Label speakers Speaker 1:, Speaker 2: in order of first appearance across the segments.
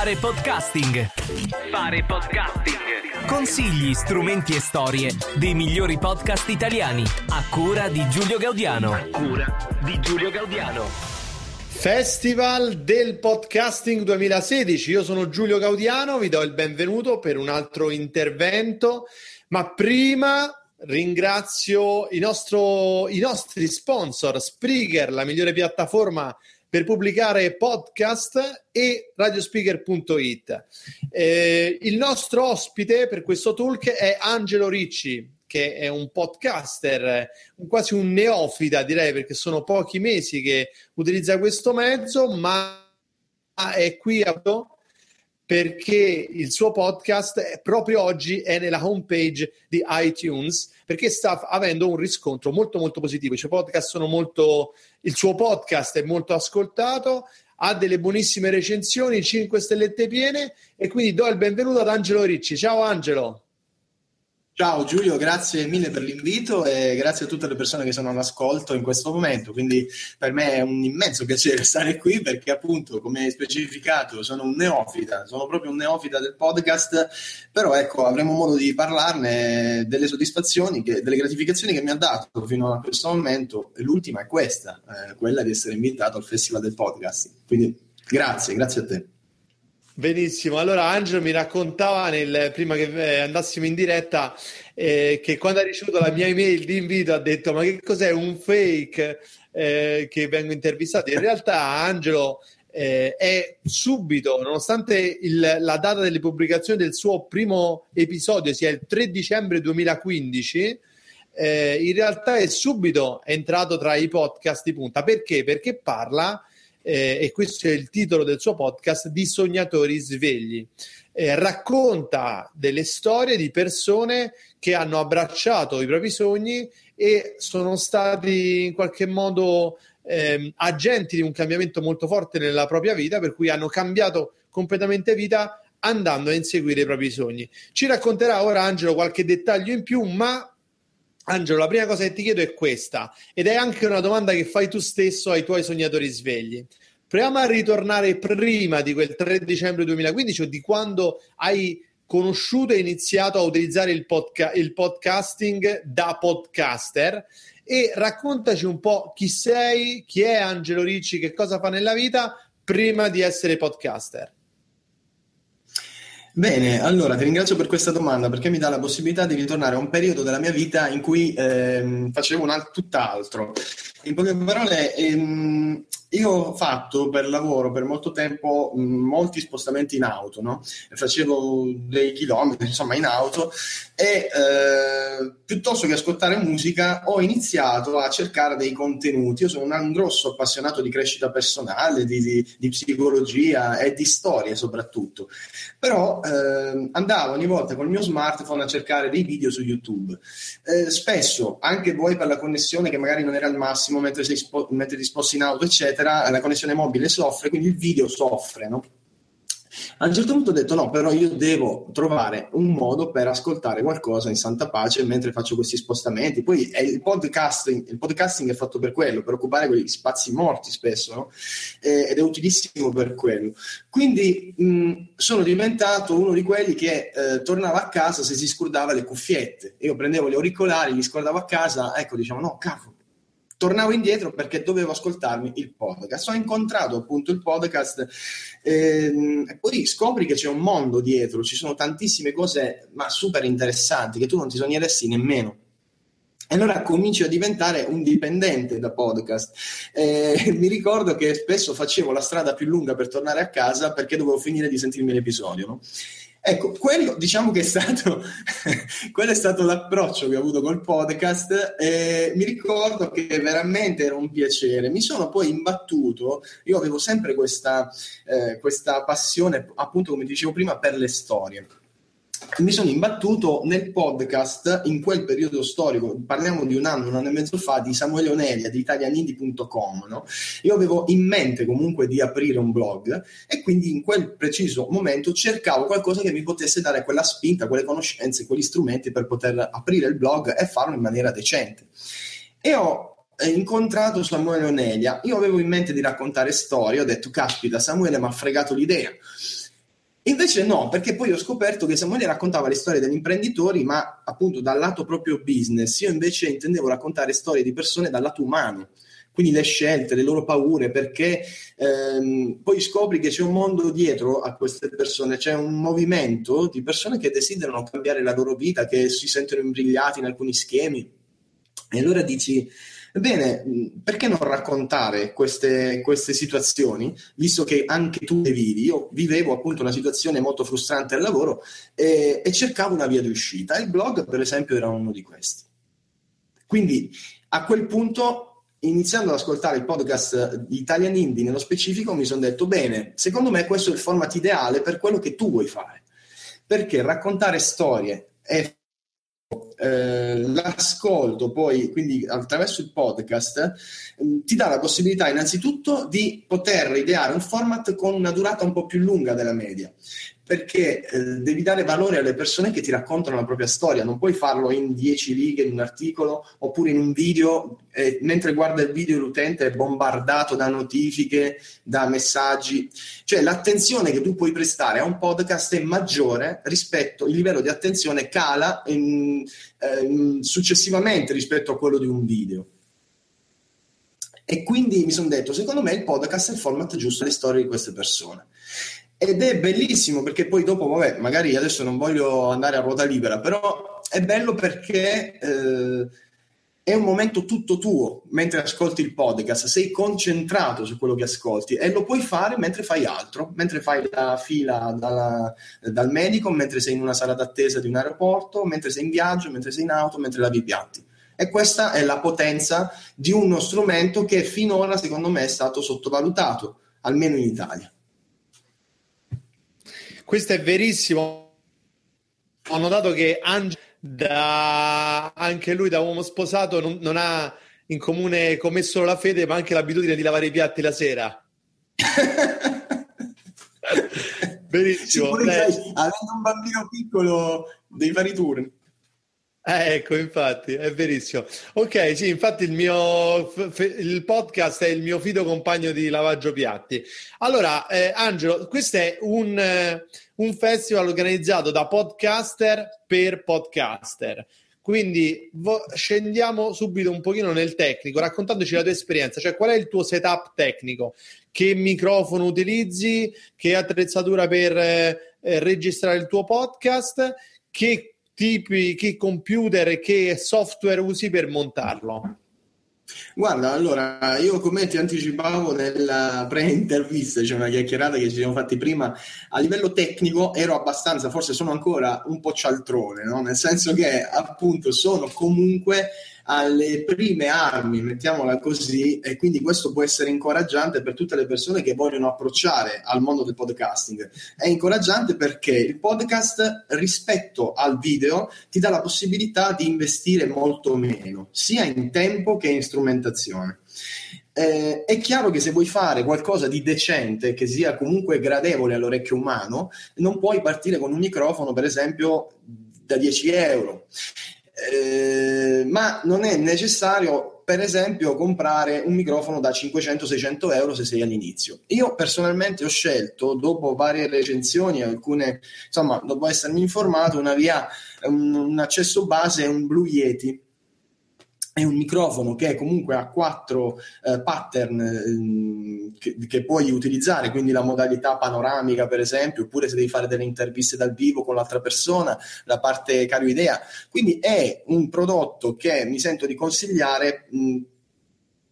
Speaker 1: Fare podcasting. Fare podcasting. Consigli, strumenti e storie dei migliori podcast italiani. A cura di Giulio Gaudiano. A cura di Giulio Gaudiano.
Speaker 2: Festival del Podcasting 2016. Io sono Giulio Gaudiano, vi do il benvenuto per un altro intervento, ma prima ringrazio i, nostro, i nostri sponsor, Spreaker, la migliore piattaforma per pubblicare podcast e radiospeaker.it. Eh, il nostro ospite per questo talk è Angelo Ricci, che è un podcaster, quasi un neofita direi perché sono pochi mesi che utilizza questo mezzo, ma è qui a perché il suo podcast proprio oggi è nella homepage di iTunes perché sta avendo un riscontro molto molto positivo. Molto il suo podcast è molto ascoltato, ha delle buonissime recensioni, 5 stellette piene e quindi do il benvenuto ad Angelo Ricci. Ciao Angelo.
Speaker 3: Ciao Giulio, grazie mille per l'invito e grazie a tutte le persone che sono all'ascolto in questo momento. Quindi per me è un immenso piacere stare qui perché appunto, come specificato, sono un neofita, sono proprio un neofita del podcast, però ecco, avremo modo di parlarne delle soddisfazioni, che, delle gratificazioni che mi ha dato fino a questo momento e l'ultima è questa, eh, quella di essere invitato al Festival del Podcast. Quindi grazie, grazie a te.
Speaker 2: Benissimo, allora Angelo mi raccontava nel, prima che eh, andassimo in diretta eh, che quando ha ricevuto la mia email di invito ha detto ma che cos'è un fake eh, che vengo intervistato? In realtà Angelo eh, è subito, nonostante il, la data delle pubblicazioni del suo primo episodio sia il 3 dicembre 2015, eh, in realtà è subito entrato tra i podcast di punta. Perché? Perché parla eh, e questo è il titolo del suo podcast, di Sognatori Svegli. Eh, racconta delle storie di persone che hanno abbracciato i propri sogni e sono stati in qualche modo eh, agenti di un cambiamento molto forte nella propria vita, per cui hanno cambiato completamente vita andando a inseguire i propri sogni. Ci racconterà ora Angelo qualche dettaglio in più, ma Angelo, la prima cosa che ti chiedo è questa, ed è anche una domanda che fai tu stesso ai tuoi sognatori svegli. Proviamo a ritornare prima di quel 3 dicembre 2015 o di quando hai conosciuto e iniziato a utilizzare il, podca- il podcasting da podcaster e raccontaci un po' chi sei, chi è Angelo Ricci, che cosa fa nella vita prima di essere podcaster.
Speaker 3: Bene, allora ti ringrazio per questa domanda perché mi dà la possibilità di ritornare a un periodo della mia vita in cui ehm, facevo un alt- tutt'altro. In poche parole, ehm, io ho fatto per lavoro per molto tempo mh, molti spostamenti in auto, no? facevo dei chilometri insomma in auto e eh, piuttosto che ascoltare musica ho iniziato a cercare dei contenuti. Io sono un grosso appassionato di crescita personale, di, di, di psicologia e di storia soprattutto, però eh, andavo ogni volta con il mio smartphone a cercare dei video su YouTube. Eh, spesso, anche voi per la connessione che magari non era al massimo mentre, sei spo- mentre ti sposti in auto, eccetera, la connessione mobile soffre, quindi il video soffre, no? A un certo punto ho detto no, però io devo trovare un modo per ascoltare qualcosa in santa pace mentre faccio questi spostamenti. Poi il podcasting, il podcasting è fatto per quello, per occupare quegli spazi morti spesso, no? eh, ed è utilissimo per quello. Quindi mh, sono diventato uno di quelli che eh, tornava a casa se si scordava le cuffiette. Io prendevo gli auricolari, li scordavo a casa, ecco, diciamo no, cavolo tornavo indietro perché dovevo ascoltarmi il podcast. Ho incontrato appunto il podcast ehm, e poi scopri che c'è un mondo dietro, ci sono tantissime cose ma super interessanti che tu non ti sogneresti nemmeno. E allora cominci a diventare un dipendente da podcast. Eh, mi ricordo che spesso facevo la strada più lunga per tornare a casa perché dovevo finire di sentirmi l'episodio. No? Ecco, quello diciamo che è stato, quello è stato l'approccio che ho avuto col podcast e mi ricordo che veramente era un piacere. Mi sono poi imbattuto, io avevo sempre questa, eh, questa passione, appunto come dicevo prima, per le storie mi sono imbattuto nel podcast in quel periodo storico, parliamo di un anno, un anno e mezzo fa, di Samuele Onelia di italianindi.com. No? Io avevo in mente comunque di aprire un blog e quindi in quel preciso momento cercavo qualcosa che mi potesse dare quella spinta, quelle conoscenze, quegli strumenti per poter aprire il blog e farlo in maniera decente. E ho eh, incontrato Samuele Onelia. Io avevo in mente di raccontare storie, ho detto, caspita, Samuele mi ha fregato l'idea Invece no, perché poi ho scoperto che Samuele raccontava le storie degli imprenditori, ma appunto dal lato proprio business. Io invece intendevo raccontare storie di persone dal lato umano, quindi le scelte, le loro paure, perché ehm, poi scopri che c'è un mondo dietro a queste persone, c'è un movimento di persone che desiderano cambiare la loro vita, che si sentono imbrigliati in alcuni schemi. E allora dici, Ebbene, perché non raccontare queste, queste, situazioni, visto che anche tu le vivi? Io vivevo appunto una situazione molto frustrante al lavoro e, e cercavo una via di uscita. Il blog, per esempio, era uno di questi. Quindi a quel punto, iniziando ad ascoltare il podcast di Italian Indie nello specifico, mi sono detto, bene, secondo me questo è il format ideale per quello che tu vuoi fare. Perché raccontare storie è eh, l'ascolto poi, quindi attraverso il podcast, eh, ti dà la possibilità innanzitutto di poter ideare un format con una durata un po' più lunga della media perché eh, devi dare valore alle persone che ti raccontano la propria storia, non puoi farlo in dieci righe in un articolo oppure in un video, eh, mentre guarda il video l'utente è bombardato da notifiche, da messaggi, cioè l'attenzione che tu puoi prestare a un podcast è maggiore rispetto, il livello di attenzione cala in, eh, successivamente rispetto a quello di un video. E quindi mi sono detto, secondo me il podcast è il format giusto alle storie di queste persone. Ed è bellissimo perché poi dopo, vabbè, magari adesso non voglio andare a ruota libera, però è bello perché eh, è un momento tutto tuo mentre ascolti il podcast, sei concentrato su quello che ascolti e lo puoi fare mentre fai altro, mentre fai la fila dalla, dal medico, mentre sei in una sala d'attesa di un aeroporto, mentre sei in viaggio, mentre sei in auto, mentre lavi i piatti. E questa è la potenza di uno strumento che finora, secondo me, è stato sottovalutato, almeno in Italia.
Speaker 2: Questo è verissimo. Ho notato che Angelo, da, anche lui da uomo sposato, non, non ha in comune come solo la fede, ma anche l'abitudine di lavare i piatti la sera.
Speaker 3: Benissimo. Sì, sai, avendo un bambino piccolo devi fare i turni.
Speaker 2: Eh, ecco, infatti, è verissimo. Ok, sì, infatti il mio il podcast è il mio fido compagno di lavaggio piatti. Allora, eh, Angelo, questo è un, eh, un festival organizzato da podcaster per podcaster. Quindi vo- scendiamo subito un pochino nel tecnico, raccontandoci la tua esperienza, cioè qual è il tuo setup tecnico, che microfono utilizzi, che attrezzatura per eh, registrare il tuo podcast, che tipi, che computer e che software usi per montarlo?
Speaker 3: Guarda, allora io come ti anticipavo nella pre-intervista, c'è cioè una chiacchierata che ci siamo fatti prima, a livello tecnico ero abbastanza, forse sono ancora un po' cialtrone, no? nel senso che appunto sono comunque alle prime armi, mettiamola così, e quindi questo può essere incoraggiante per tutte le persone che vogliono approcciare al mondo del podcasting. È incoraggiante perché il podcast rispetto al video ti dà la possibilità di investire molto meno, sia in tempo che in strumentazione. Eh, è chiaro che se vuoi fare qualcosa di decente, che sia comunque gradevole all'orecchio umano, non puoi partire con un microfono, per esempio, da 10 euro. Eh, ma non è necessario, per esempio, comprare un microfono da 500-600 euro se sei all'inizio. Io personalmente ho scelto, dopo varie recensioni, alcune, insomma, dopo essermi informato, una via, un, un accesso base un Blue Yeti è un microfono che comunque ha quattro eh, pattern eh, che, che, puoi utilizzare, quindi la modalità panoramica per esempio, oppure se devi fare delle interviste dal vivo con l'altra persona, la parte caro idea. Quindi è un prodotto che mi sento di consigliare mh,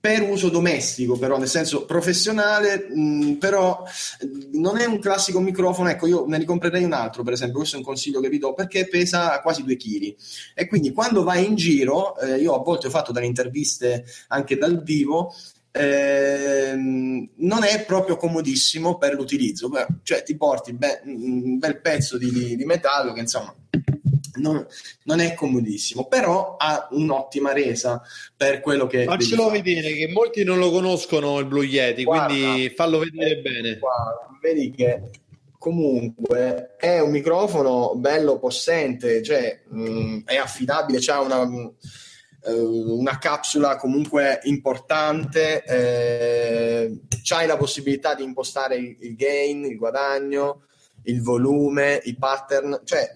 Speaker 3: per uso domestico, però nel senso professionale, mh, però non è un classico microfono. Ecco, io ne ricomprerei un altro, per esempio. Questo è un consiglio che vi do perché pesa quasi due kg. E quindi quando vai in giro, eh, io a volte ho fatto delle interviste anche dal vivo. Ehm, non è proprio comodissimo per l'utilizzo, cioè ti porti be- un bel pezzo di, di, di metallo che insomma non, non, è comodissimo, però ha un'ottima resa per quello che.
Speaker 2: Faccelo vedere, che molti non lo conoscono il Blue Yeti, guarda, quindi fallo vedere bene.
Speaker 3: Guarda, vedi che comunque è un microfono bello possente, cioè mh, mm, è affidabile, c'ha una, mh, eh, una capsula comunque importante, eh, c'hai la possibilità di impostare il, il gain, il guadagno il volume, i pattern, cioè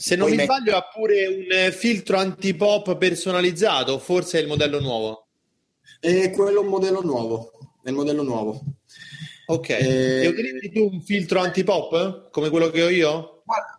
Speaker 2: se non mi met- sbaglio ha pure un filtro anti-pop personalizzato, forse è il modello nuovo.
Speaker 3: È quello un modello nuovo, è il modello nuovo.
Speaker 2: Ok, eh, e utilizzi tu un filtro anti-pop come quello che ho io?
Speaker 3: Guarda,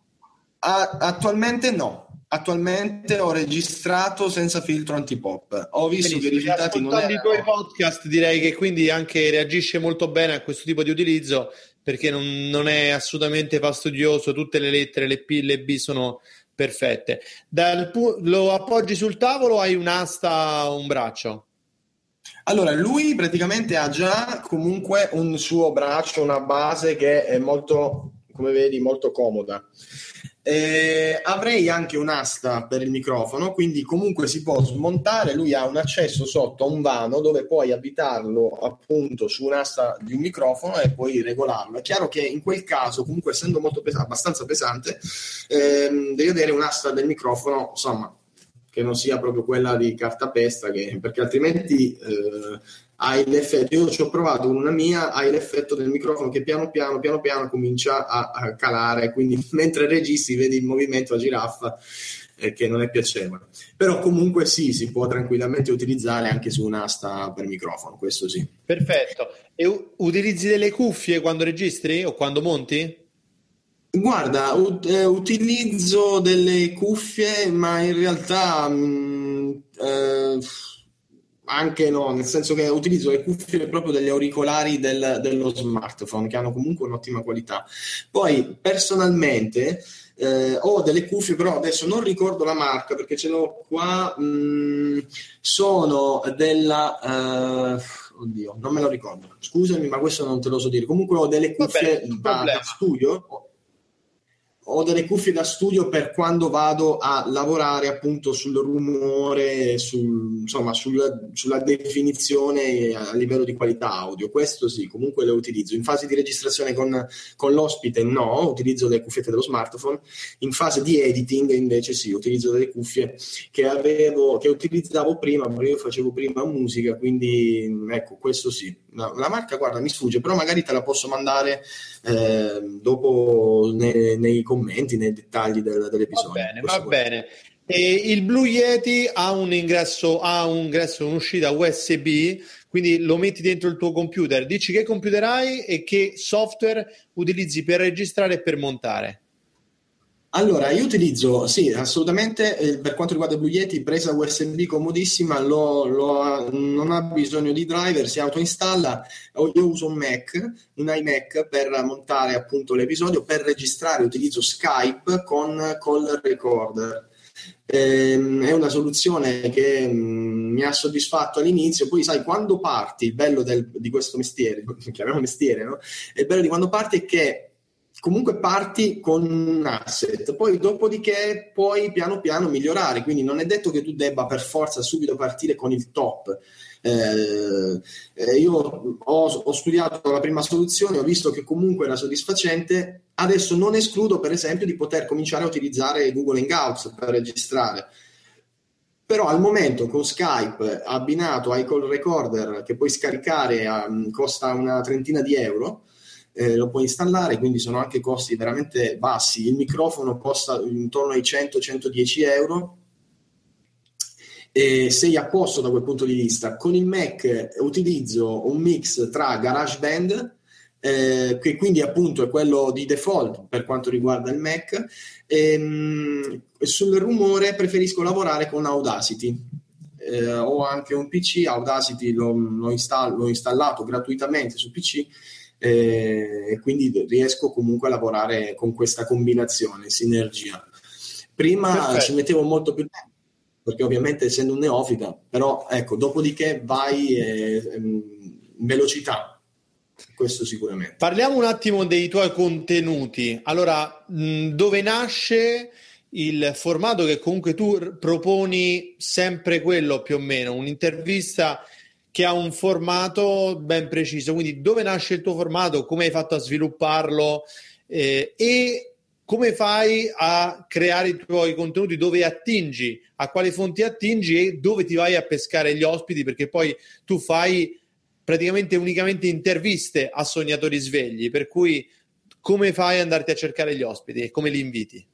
Speaker 3: a- attualmente no. Attualmente ho registrato senza filtro antipop. Ho visto Benissimo, che i risultati non erano...
Speaker 2: i tuoi podcast direi che quindi anche reagisce molto bene a questo tipo di utilizzo perché non, non è assolutamente fastidioso, tutte le lettere, le P e le B sono perfette. Dal, lo appoggi sul tavolo o hai un'asta un braccio?
Speaker 3: Allora, lui praticamente ha già comunque un suo braccio, una base che è molto, come vedi, molto comoda. Eh, avrei anche un'asta per il microfono, quindi comunque si può smontare. Lui ha un accesso sotto a un vano dove puoi abitarlo appunto su un'asta di un microfono e puoi regolarlo. È chiaro che in quel caso, comunque essendo molto pes- abbastanza pesante, ehm, devi avere un'asta del microfono, insomma, che non sia proprio quella di cartapesta, che, perché altrimenti eh, hai l'effetto, io ci ho provato con una mia, hai l'effetto del microfono che piano piano, piano piano comincia a, a calare, quindi mentre registri vedi il movimento a giraffa eh, che non è piacevole. Però comunque sì, si può tranquillamente utilizzare anche su un'asta per microfono, questo sì.
Speaker 2: Perfetto. E u- utilizzi delle cuffie quando registri o quando monti?
Speaker 3: Guarda, ut- eh, utilizzo delle cuffie, ma in realtà... Mh, mm, eh, anche no, nel senso che utilizzo le cuffie proprio degli auricolari del, dello smartphone che hanno comunque un'ottima qualità. Poi personalmente eh, ho delle cuffie, però adesso non ricordo la marca perché ce l'ho qua. Mh, mm, sono della. Uh, oddio, non me lo ricordo. Scusami, ma questo non te lo so dire. Comunque ho delle cuffie da, da studio ho delle cuffie da studio per quando vado a lavorare appunto sul rumore, sul, insomma sul, sulla definizione a livello di qualità audio. Questo sì, comunque le utilizzo. In fase di registrazione con, con l'ospite no, utilizzo le cuffiette dello smartphone. In fase di editing invece sì, utilizzo delle cuffie che avevo, che utilizzavo prima, perché io facevo prima musica, quindi ecco, questo sì. No, la marca, guarda, mi sfugge, però magari te la posso mandare eh, dopo nei, nei commenti nei dettagli del, dell'episodio.
Speaker 2: Va bene, va bene. E il Blue Yeti ha un ingresso, ha un ingresso, un'uscita USB, quindi lo metti dentro il tuo computer. Dici che computer hai e che software utilizzi per registrare e per montare.
Speaker 3: Allora, io utilizzo, sì, assolutamente, eh, per quanto riguarda Blue Yeti, presa USB comodissima, lo, lo, non ha bisogno di driver, si autoinstalla. Io uso un Mac, un iMac per montare appunto l'episodio, per registrare utilizzo Skype con Call Recorder. Ehm, è una soluzione che mh, mm, mi ha soddisfatto all'inizio, poi sai, quando parti, il bello del, di questo mestiere, chiamiamo mestiere, no? Il bello di quando parti è che comunque parti con un asset, poi dopodiché puoi piano piano migliorare, quindi non è detto che tu debba per forza subito partire con il top. Eh, eh, io ho, ho, studiato la prima soluzione, ho visto che comunque era soddisfacente, adesso non escludo per esempio di poter cominciare a utilizzare Google Hangouts per registrare. Però al momento con Skype abbinato ai call recorder che puoi scaricare um, costa una trentina di euro, eh, lo puoi installare, quindi sono anche costi veramente bassi. Il microfono costa intorno ai 100-110 euro. E sei a posto da quel punto di vista. Con il Mac utilizzo un mix tra GarageBand, eh, che quindi appunto è quello di default per quanto riguarda il Mac, e, mh, sul rumore preferisco lavorare con Audacity. Eh, ho anche un PC, Audacity l'ho, l'ho, install- l'ho installato gratuitamente su PC e quindi riesco comunque a lavorare con questa combinazione, sinergia. Prima Perfetto. ci mettevo molto più tempo, perché ovviamente essendo un neofita, però ecco, dopodiché vai eh, velocità, questo sicuramente.
Speaker 2: Parliamo un attimo dei tuoi contenuti. Allora, dove nasce il formato che comunque tu proponi sempre quello più o meno, un'intervista che ha un formato ben preciso. Quindi dove nasce il tuo formato, come hai fatto a svilupparlo? Eh, e come fai a creare i tuoi contenuti, dove attingi, a quali fonti attingi? E dove ti vai a pescare gli ospiti, perché poi tu fai praticamente unicamente interviste a sognatori svegli, per cui come fai ad andarti a cercare gli ospiti e come li inviti?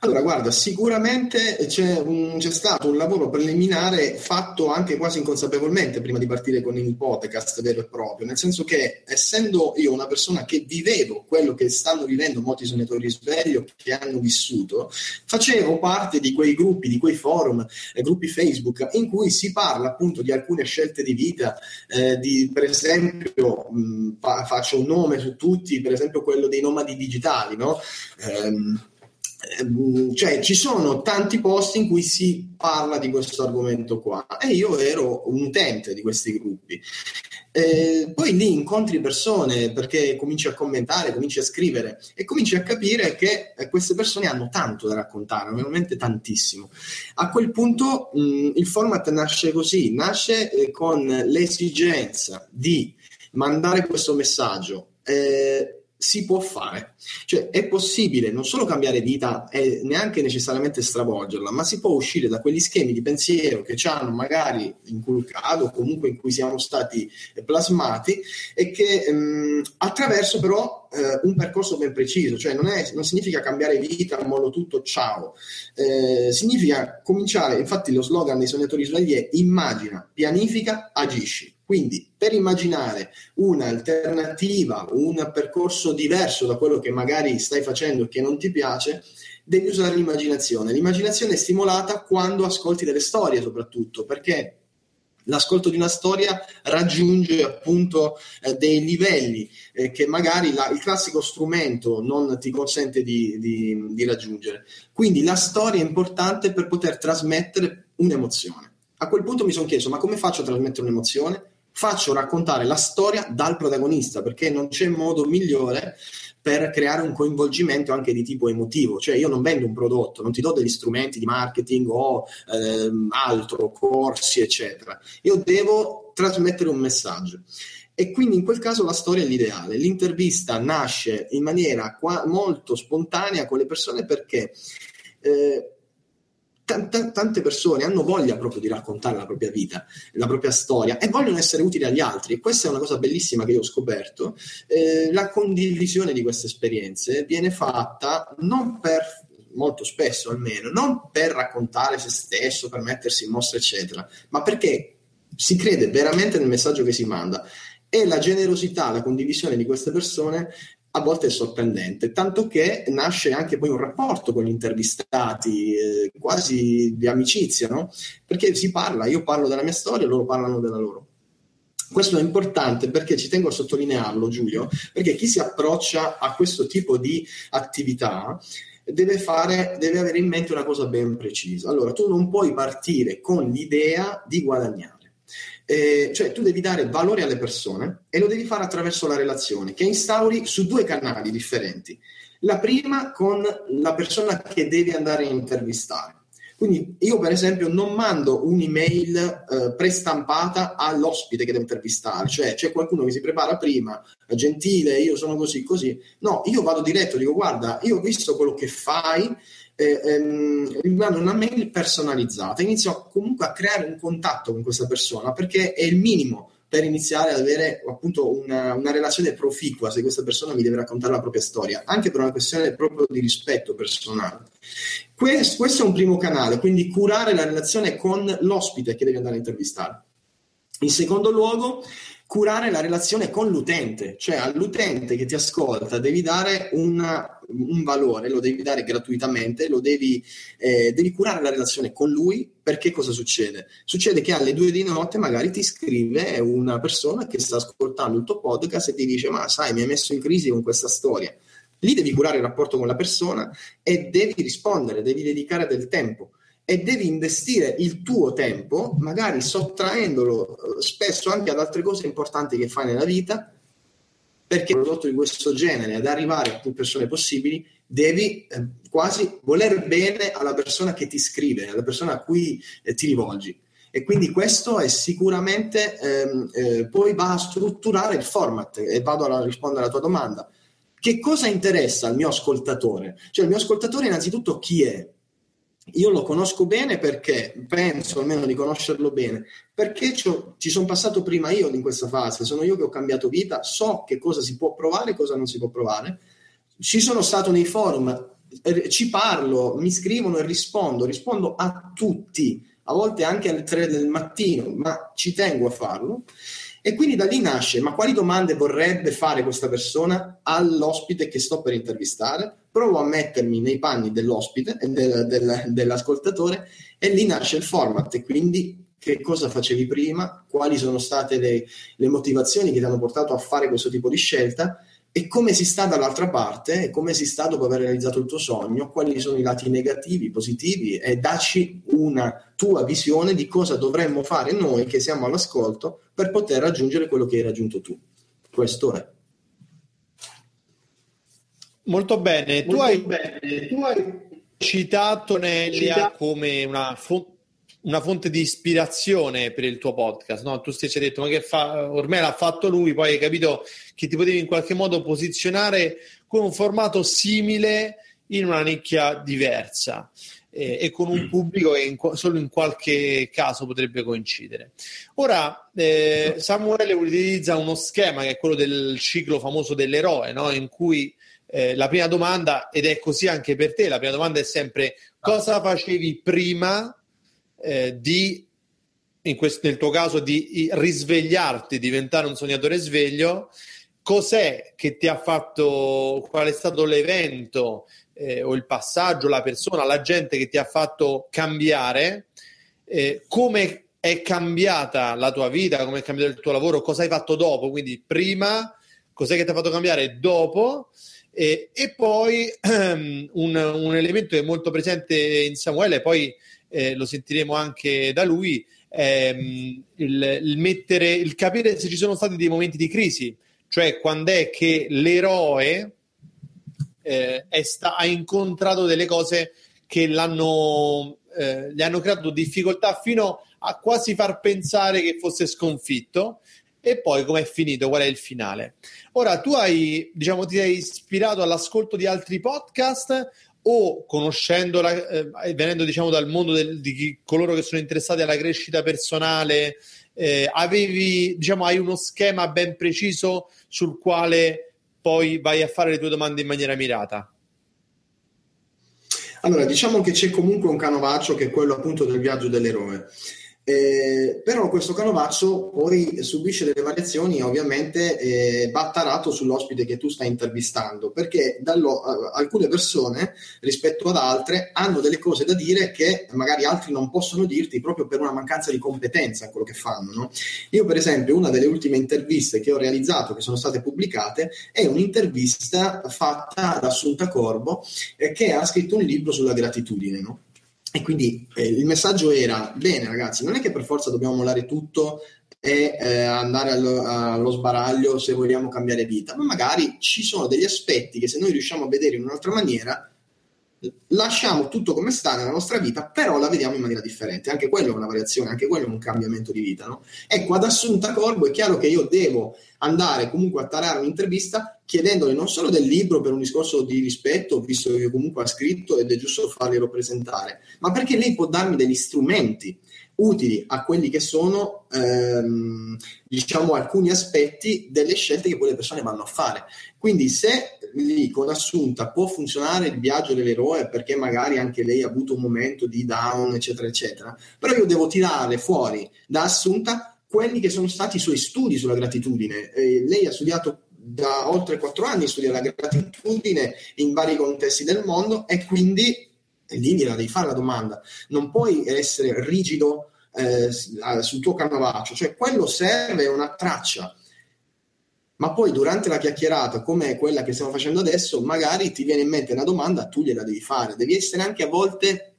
Speaker 3: Allora, guarda, sicuramente c'è, un, c'è, stato un lavoro preliminare fatto anche quasi inconsapevolmente prima di partire con il podcast vero e proprio, nel senso che essendo io una persona che vivevo quello che stanno vivendo molti sognatori risveglio che hanno vissuto, facevo parte di quei gruppi, di quei forum, eh, gruppi Facebook in cui si parla appunto di alcune scelte di vita, eh, di, per esempio, mh, fa, faccio un nome su tutti, per esempio quello dei nomadi digitali, no? Eh, cioè ci sono tanti posti in cui si parla di questo argomento qua e io ero un utente di questi gruppi. Eh, poi lì incontri persone perché cominci a commentare, cominci a scrivere e cominci a capire che eh, queste persone hanno tanto da raccontare, veramente tantissimo. A quel punto mh, il format nasce così, nasce eh, con l'esigenza di mandare questo messaggio. Eh, si può fare. Cioè è possibile non solo cambiare vita e neanche necessariamente stravolgerla, ma si può uscire da quegli schemi di pensiero che ci hanno magari inculcato o comunque in cui siamo stati plasmati e che ehm, attraverso però eh, un percorso ben preciso, cioè non, è, non significa cambiare vita, mollo tutto, ciao, eh, significa cominciare, infatti lo slogan dei sognatori svegli è immagina, pianifica, agisci quindi per immaginare un'alternativa, un percorso diverso da quello che magari stai facendo e che non ti piace, devi usare l'immaginazione. L'immaginazione è stimolata quando ascolti delle storie soprattutto, perché l'ascolto di una storia raggiunge appunto eh, dei livelli eh, che magari la, il classico strumento non ti consente di, di, di raggiungere. Quindi la storia è importante per poter trasmettere un'emozione. A quel punto mi sono chiesto, ma come faccio a trasmettere un'emozione? Faccio raccontare la storia dal protagonista, perché non c'è modo migliore per creare un coinvolgimento anche di tipo emotivo, cioè io non vendo un prodotto, non ti do degli strumenti di marketing o ehm, altro, corsi, eccetera. Io devo trasmettere un messaggio. E quindi in quel caso la storia è l'ideale. L'intervista nasce in maniera qua- molto spontanea con le persone perché eh, t- tante persone hanno voglia proprio di raccontare la propria vita, la propria storia e vogliono essere utili agli altri. E questa è una cosa bellissima che io ho scoperto. Eh, la condivisione di queste esperienze viene fatta non per molto spesso almeno, non per raccontare se stesso, per mettersi in mostra, eccetera, ma perché si crede veramente nel messaggio che si manda e la generosità, la condivisione di queste persone a volte è sorprendente, tanto che nasce anche poi un rapporto con gli intervistati, eh, quasi di amicizia, no? Perché si parla, io parlo della mia storia, loro parlano della loro. Questo è importante perché ci tengo a sottolinearlo, Giulio, perché chi si approccia a questo tipo di attività deve, fare, deve avere in mente una cosa ben precisa. Allora, tu non puoi partire con l'idea di guadagnare eh, cioè tu devi dare valore alle persone e lo devi fare attraverso la relazione che instauri su due canali differenti. La prima con la persona che devi andare a intervistare. Quindi io per esempio non mando un'email eh, prestampata all'ospite che devo intervistare, cioè c'è qualcuno che si prepara prima, gentile, io sono così, così. No, io vado diretto, dico guarda, io ho visto quello che fai, eh, ehm, mando una mail personalizzata, inizio comunque a creare un contatto con questa persona perché è il minimo per iniziare ad avere appunto una, una, relazione proficua se questa persona mi deve raccontare la propria storia, anche per una questione proprio di rispetto personale. Questo, questo è un primo canale, quindi curare la relazione con l'ospite che devi andare a intervistare. In secondo luogo, curare la relazione con l'utente, cioè all'utente che ti ascolta devi dare una, un valore, lo devi dare gratuitamente, lo devi, eh, devi curare la relazione con lui perché cosa succede? Succede che alle due di notte magari ti scrive una persona che sta ascoltando il tuo podcast e ti dice ma sai mi hai messo in crisi con questa storia. Lì devi curare il rapporto con la persona e devi rispondere, devi dedicare del tempo e devi investire il tuo tempo, magari sottraendolo eh, spesso anche ad altre cose importanti che fai nella vita, perché un prodotto di questo genere, ad arrivare a più persone possibili, devi eh, quasi voler bene alla persona che ti scrive, alla persona a cui eh, ti rivolgi. E quindi questo è sicuramente, ehm, eh, poi va a strutturare il format e vado a rispondere alla tua domanda. Che cosa interessa al mio ascoltatore? Cioè il mio ascoltatore innanzitutto chi è? Io lo conosco bene perché penso almeno di conoscerlo bene, perché ci sono passato prima io in questa fase, sono io che ho cambiato vita, so che cosa si può provare e cosa non si può provare. Ci sono stato nei forum, eh, ci parlo, mi scrivono e rispondo, rispondo a tutti, a volte anche alle 3 del mattino, ma ci tengo a farlo. E quindi da lì nasce, ma quali domande vorrebbe fare questa persona all'ospite che sto per intervistare? Provo a mettermi nei panni dell'ospite del, del, dell'ascoltatore e lì nasce il format. E quindi che cosa facevi prima, quali sono state le, le motivazioni che ti hanno portato a fare questo tipo di scelta e come si sta dall'altra parte e come si sta dopo aver realizzato il tuo sogno, quali sono i lati negativi, positivi e dacci una tua visione di cosa dovremmo fare noi che siamo all'ascolto per poter raggiungere quello che hai raggiunto tu. Questo è.
Speaker 2: Molto bene, Molto tu, hai, bene. tu hai citato Nelia come una fonte una fonte di ispirazione per il tuo podcast, no? Tu stessi hai detto, ma che fa? Ormai l'ha fatto lui, poi hai capito che ti potevi in qualche modo posizionare con un formato simile in una nicchia diversa eh, e con un pubblico che in, solo in qualche caso potrebbe coincidere. Ora, eh, Samuele utilizza uno schema che è quello del ciclo famoso dell'eroe, no? in cui eh, la prima domanda, ed è così anche per te, la prima domanda è sempre cosa facevi prima eh, di, questo, nel tuo caso, di risvegliarti, diventare un sognatore sveglio, cos'è che ti ha fatto, qual è stato l'evento eh, o il passaggio, la persona, la gente che ti ha fatto cambiare, eh, come è cambiata la tua vita, come è cambiato il tuo lavoro, cosa hai fatto dopo, quindi prima, cos'è che ti ha fatto cambiare dopo. Eh, e poi um, un, un, elemento che è molto presente in Samuele, poi eh, lo sentiremo anche da lui, ehm, il, il, mettere, il capire se ci sono stati dei momenti di crisi, cioè quando è che l'eroe eh, sta, ha incontrato delle cose che l'hanno, eh, gli hanno creato difficoltà fino a quasi far pensare che fosse sconfitto e poi com'è finito, qual è il finale. Ora, tu hai, diciamo, ti sei ispirato all'ascolto di altri podcast o conoscendola, eh, venendo diciamo dal mondo del, di chi, coloro che sono interessati alla crescita personale, eh, avevi, diciamo, hai uno schema ben preciso sul quale poi vai a fare le tue domande in maniera mirata?
Speaker 3: Allora, diciamo che c'è comunque un canovaccio che è quello appunto del viaggio dell'eroe. Eh, però questo canovaccio poi subisce delle variazioni ovviamente eh, va tarato sull'ospite che tu stai intervistando perché dallo, uh, alcune persone rispetto ad altre hanno delle cose da dire che magari altri non possono dirti proprio per una mancanza di competenza in quello che fanno no? io per esempio una delle ultime interviste che ho realizzato che sono state pubblicate è un'intervista fatta da Assunta Corbo eh, che ha scritto un libro sulla gratitudine no? E quindi eh, il messaggio era: bene, ragazzi, non è che per forza dobbiamo mollare tutto e eh, andare allo, allo, sbaraglio se vogliamo cambiare vita, ma magari ci sono degli aspetti che se noi riusciamo a vedere in un'altra maniera, lasciamo tutto come sta nella nostra vita, però la vediamo in maniera differente. Anche quello è una variazione, anche quello è un cambiamento di vita. No? Ecco, ad Assunta Corbo è chiaro che io devo andare comunque a tarare un'intervista chiedendole non solo del libro per un discorso di rispetto, visto che comunque ha scritto ed è giusto farglielo presentare, ma perché lei può darmi degli strumenti utili a quelli che sono ehm, diciamo alcuni aspetti delle scelte che poi le persone vanno a fare. Quindi se lì con Assunta può funzionare il viaggio dell'eroe perché magari anche lei ha avuto un momento di down, eccetera, eccetera, però io devo tirare fuori da Assunta quelli che sono stati i suoi studi sulla gratitudine. Eh, lei ha studiato da oltre quattro anni, studia la gratitudine in vari contesti del mondo e quindi e lì gliela devi fare la domanda. Non puoi essere rigido eh, sul tuo canovaccio, cioè quello serve una traccia ma poi durante la chiacchierata, come quella che stiamo facendo adesso, magari ti viene in mente una domanda, tu gliela devi fare. Devi essere anche a volte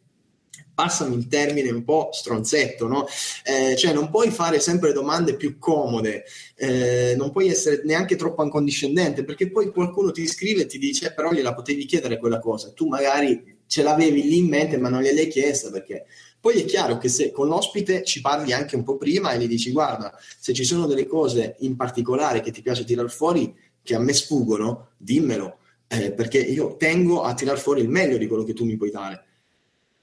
Speaker 3: passami il termine un po' stronzetto, no? Eh, cioè non puoi fare sempre domande più comode, eh, non puoi essere neanche troppo accondiscendente, perché poi qualcuno ti scrive e ti dice, eh, però gliela potevi chiedere quella cosa, tu magari ce l'avevi lì in mente ma non gliel'hai chiesta perché poi è chiaro che se con l'ospite ci parli anche un po' prima e gli dici guarda, se ci sono delle cose in particolare che ti piace tirare fuori, che a me sfuggono, dimmelo, eh, perché io tengo a tirar fuori il meglio di quello che tu mi puoi dare.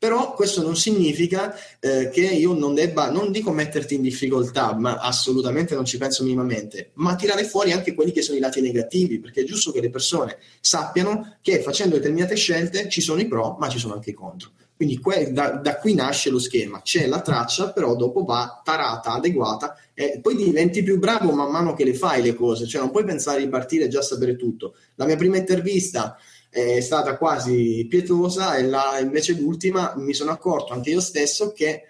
Speaker 3: Però questo non significa eh, che io non debba, non dico metterti in difficoltà, ma assolutamente non ci penso minimamente, ma tirare fuori anche quelli che sono i lati negativi, perché è giusto che le persone sappiano che facendo determinate scelte ci sono i pro, ma ci sono anche i contro. Quindi que- da, da, qui nasce lo schema, c'è la traccia, però dopo va tarata, adeguata e poi diventi più bravo man mano che le fai le cose, cioè non puoi pensare di partire e già sapere tutto. La mia prima intervista è stata quasi pietosa e la, invece l'ultima mi sono accorto anche io stesso che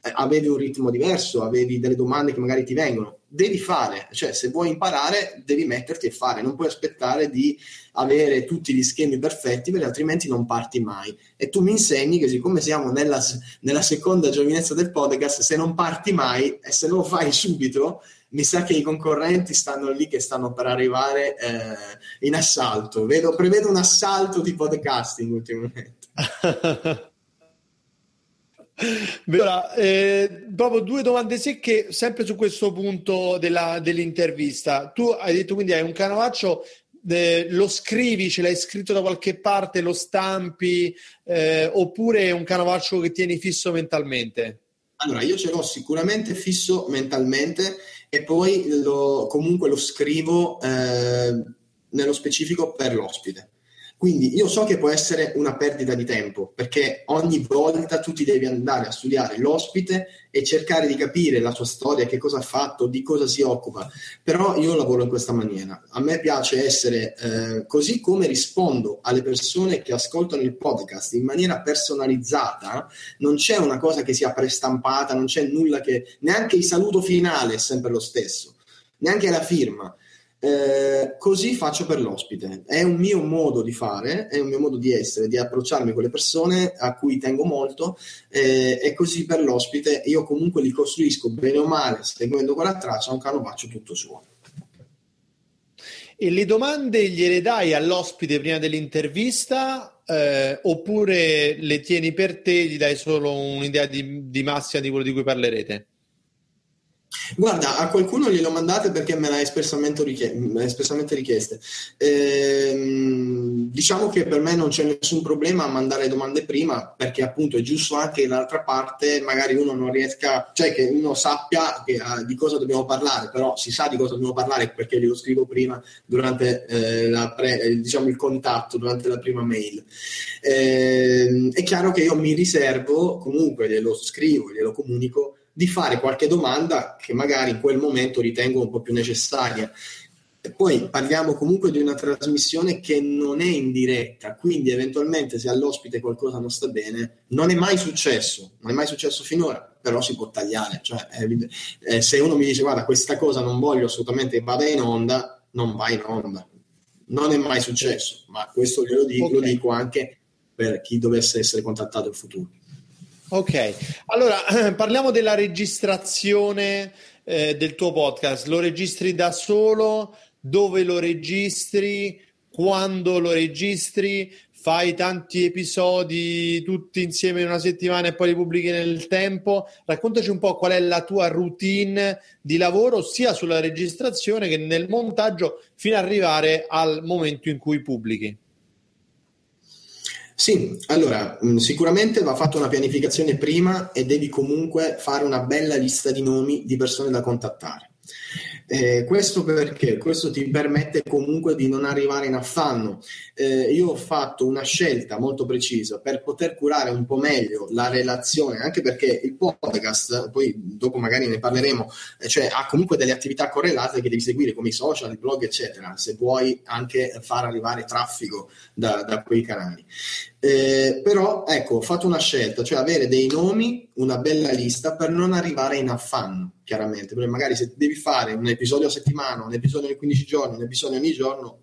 Speaker 3: eh, avevi un ritmo diverso, avevi delle domande che magari ti vengono devi fare, cioè se vuoi imparare devi metterti e fare, non puoi aspettare di avere tutti gli schemi perfetti perché altrimenti non parti mai. E tu mi insegni che siccome siamo nella, nella seconda giovinezza del podcast, se non parti mai e se non lo fai subito, mi sa che i concorrenti stanno lì che stanno per arrivare eh, in assalto. Vedo, prevedo un assalto di podcasting ultimamente.
Speaker 2: Allora, eh, proprio due domande secche, sempre su questo punto della, dell'intervista. Tu hai detto quindi hai un canovaccio, eh, lo scrivi, ce l'hai scritto da qualche parte, lo stampi, eh, oppure è un canovaccio che tieni fisso mentalmente?
Speaker 3: Allora, io ce l'ho sicuramente fisso mentalmente e poi lo, comunque lo scrivo eh, nello specifico per l'ospite. Quindi io so che può essere una perdita di tempo, perché ogni volta tu ti devi andare a studiare l'ospite e cercare di capire la sua storia, che cosa ha fatto, di cosa si occupa. Però io lavoro in questa maniera. A me piace essere eh, così come rispondo alle persone che ascoltano il podcast in maniera personalizzata, non c'è una cosa che sia prestampata, non c'è nulla che... neanche il saluto finale è sempre lo stesso, neanche la firma eh, così faccio per l'ospite. È un mio modo di fare, è un mio modo di essere, di approcciarmi con le persone a cui tengo molto eh, e così per l'ospite io comunque li costruisco bene o male, seguendo quella traccia, un canovaccio tutto suo.
Speaker 2: E le domande gliele dai all'ospite prima dell'intervista eh, oppure le tieni per te, gli dai solo un'idea di, di massima di quello di cui parlerete?
Speaker 3: Guarda, a qualcuno glielo mandate perché me l'ha espressamente, richie- espressamente richieste. Ehm, diciamo che per me non c'è nessun problema a mandare domande prima perché appunto è giusto anche che dall'altra parte magari uno non riesca, cioè che uno sappia che, uh, di cosa dobbiamo parlare, però si sa di cosa dobbiamo parlare perché glielo scrivo prima durante eh, pre- eh, diciamo il contatto, durante la prima mail. Ehm, è chiaro che io mi riservo, comunque glielo scrivo, glielo comunico di fare qualche domanda che magari in quel momento ritengo un po' più necessaria. E poi parliamo comunque di una trasmissione che non è in diretta, quindi eventualmente se all'ospite qualcosa non sta bene, non è mai successo, non è mai successo finora, però si può tagliare. Cioè, eh, se uno mi dice guarda questa cosa non voglio assolutamente che vada in onda, non va in onda. Non è mai successo, ma questo glielo dico, okay. lo dico anche per chi dovesse essere contattato in futuro.
Speaker 2: Ok, allora parliamo della registrazione eh, del tuo podcast. Lo registri da solo? Dove lo registri? Quando lo registri? Fai tanti episodi tutti insieme in una settimana e poi li pubblichi nel tempo? Raccontaci un po' qual è la tua routine di lavoro sia sulla registrazione che nel montaggio fino ad arrivare al momento in cui pubblichi.
Speaker 3: Sì, allora mm, sicuramente va fatta una pianificazione prima e devi comunque fare una bella lista di nomi di persone da contattare. Eh, questo perché? Questo ti permette comunque di non arrivare in affanno. Eh, io ho fatto una scelta molto precisa per poter curare un po' meglio la relazione, anche perché il podcast, poi dopo magari ne parleremo, eh, cioè ha comunque delle attività correlate che devi seguire come i social, i blog, eccetera, se vuoi anche far arrivare traffico da, da quei canali. Eh, però ecco, ho fatto una scelta, cioè avere dei nomi, una bella lista per non arrivare in affanno, chiaramente, perché magari se devi fare un episodio a settimana, un episodio ogni 15 giorni, un episodio ogni giorno,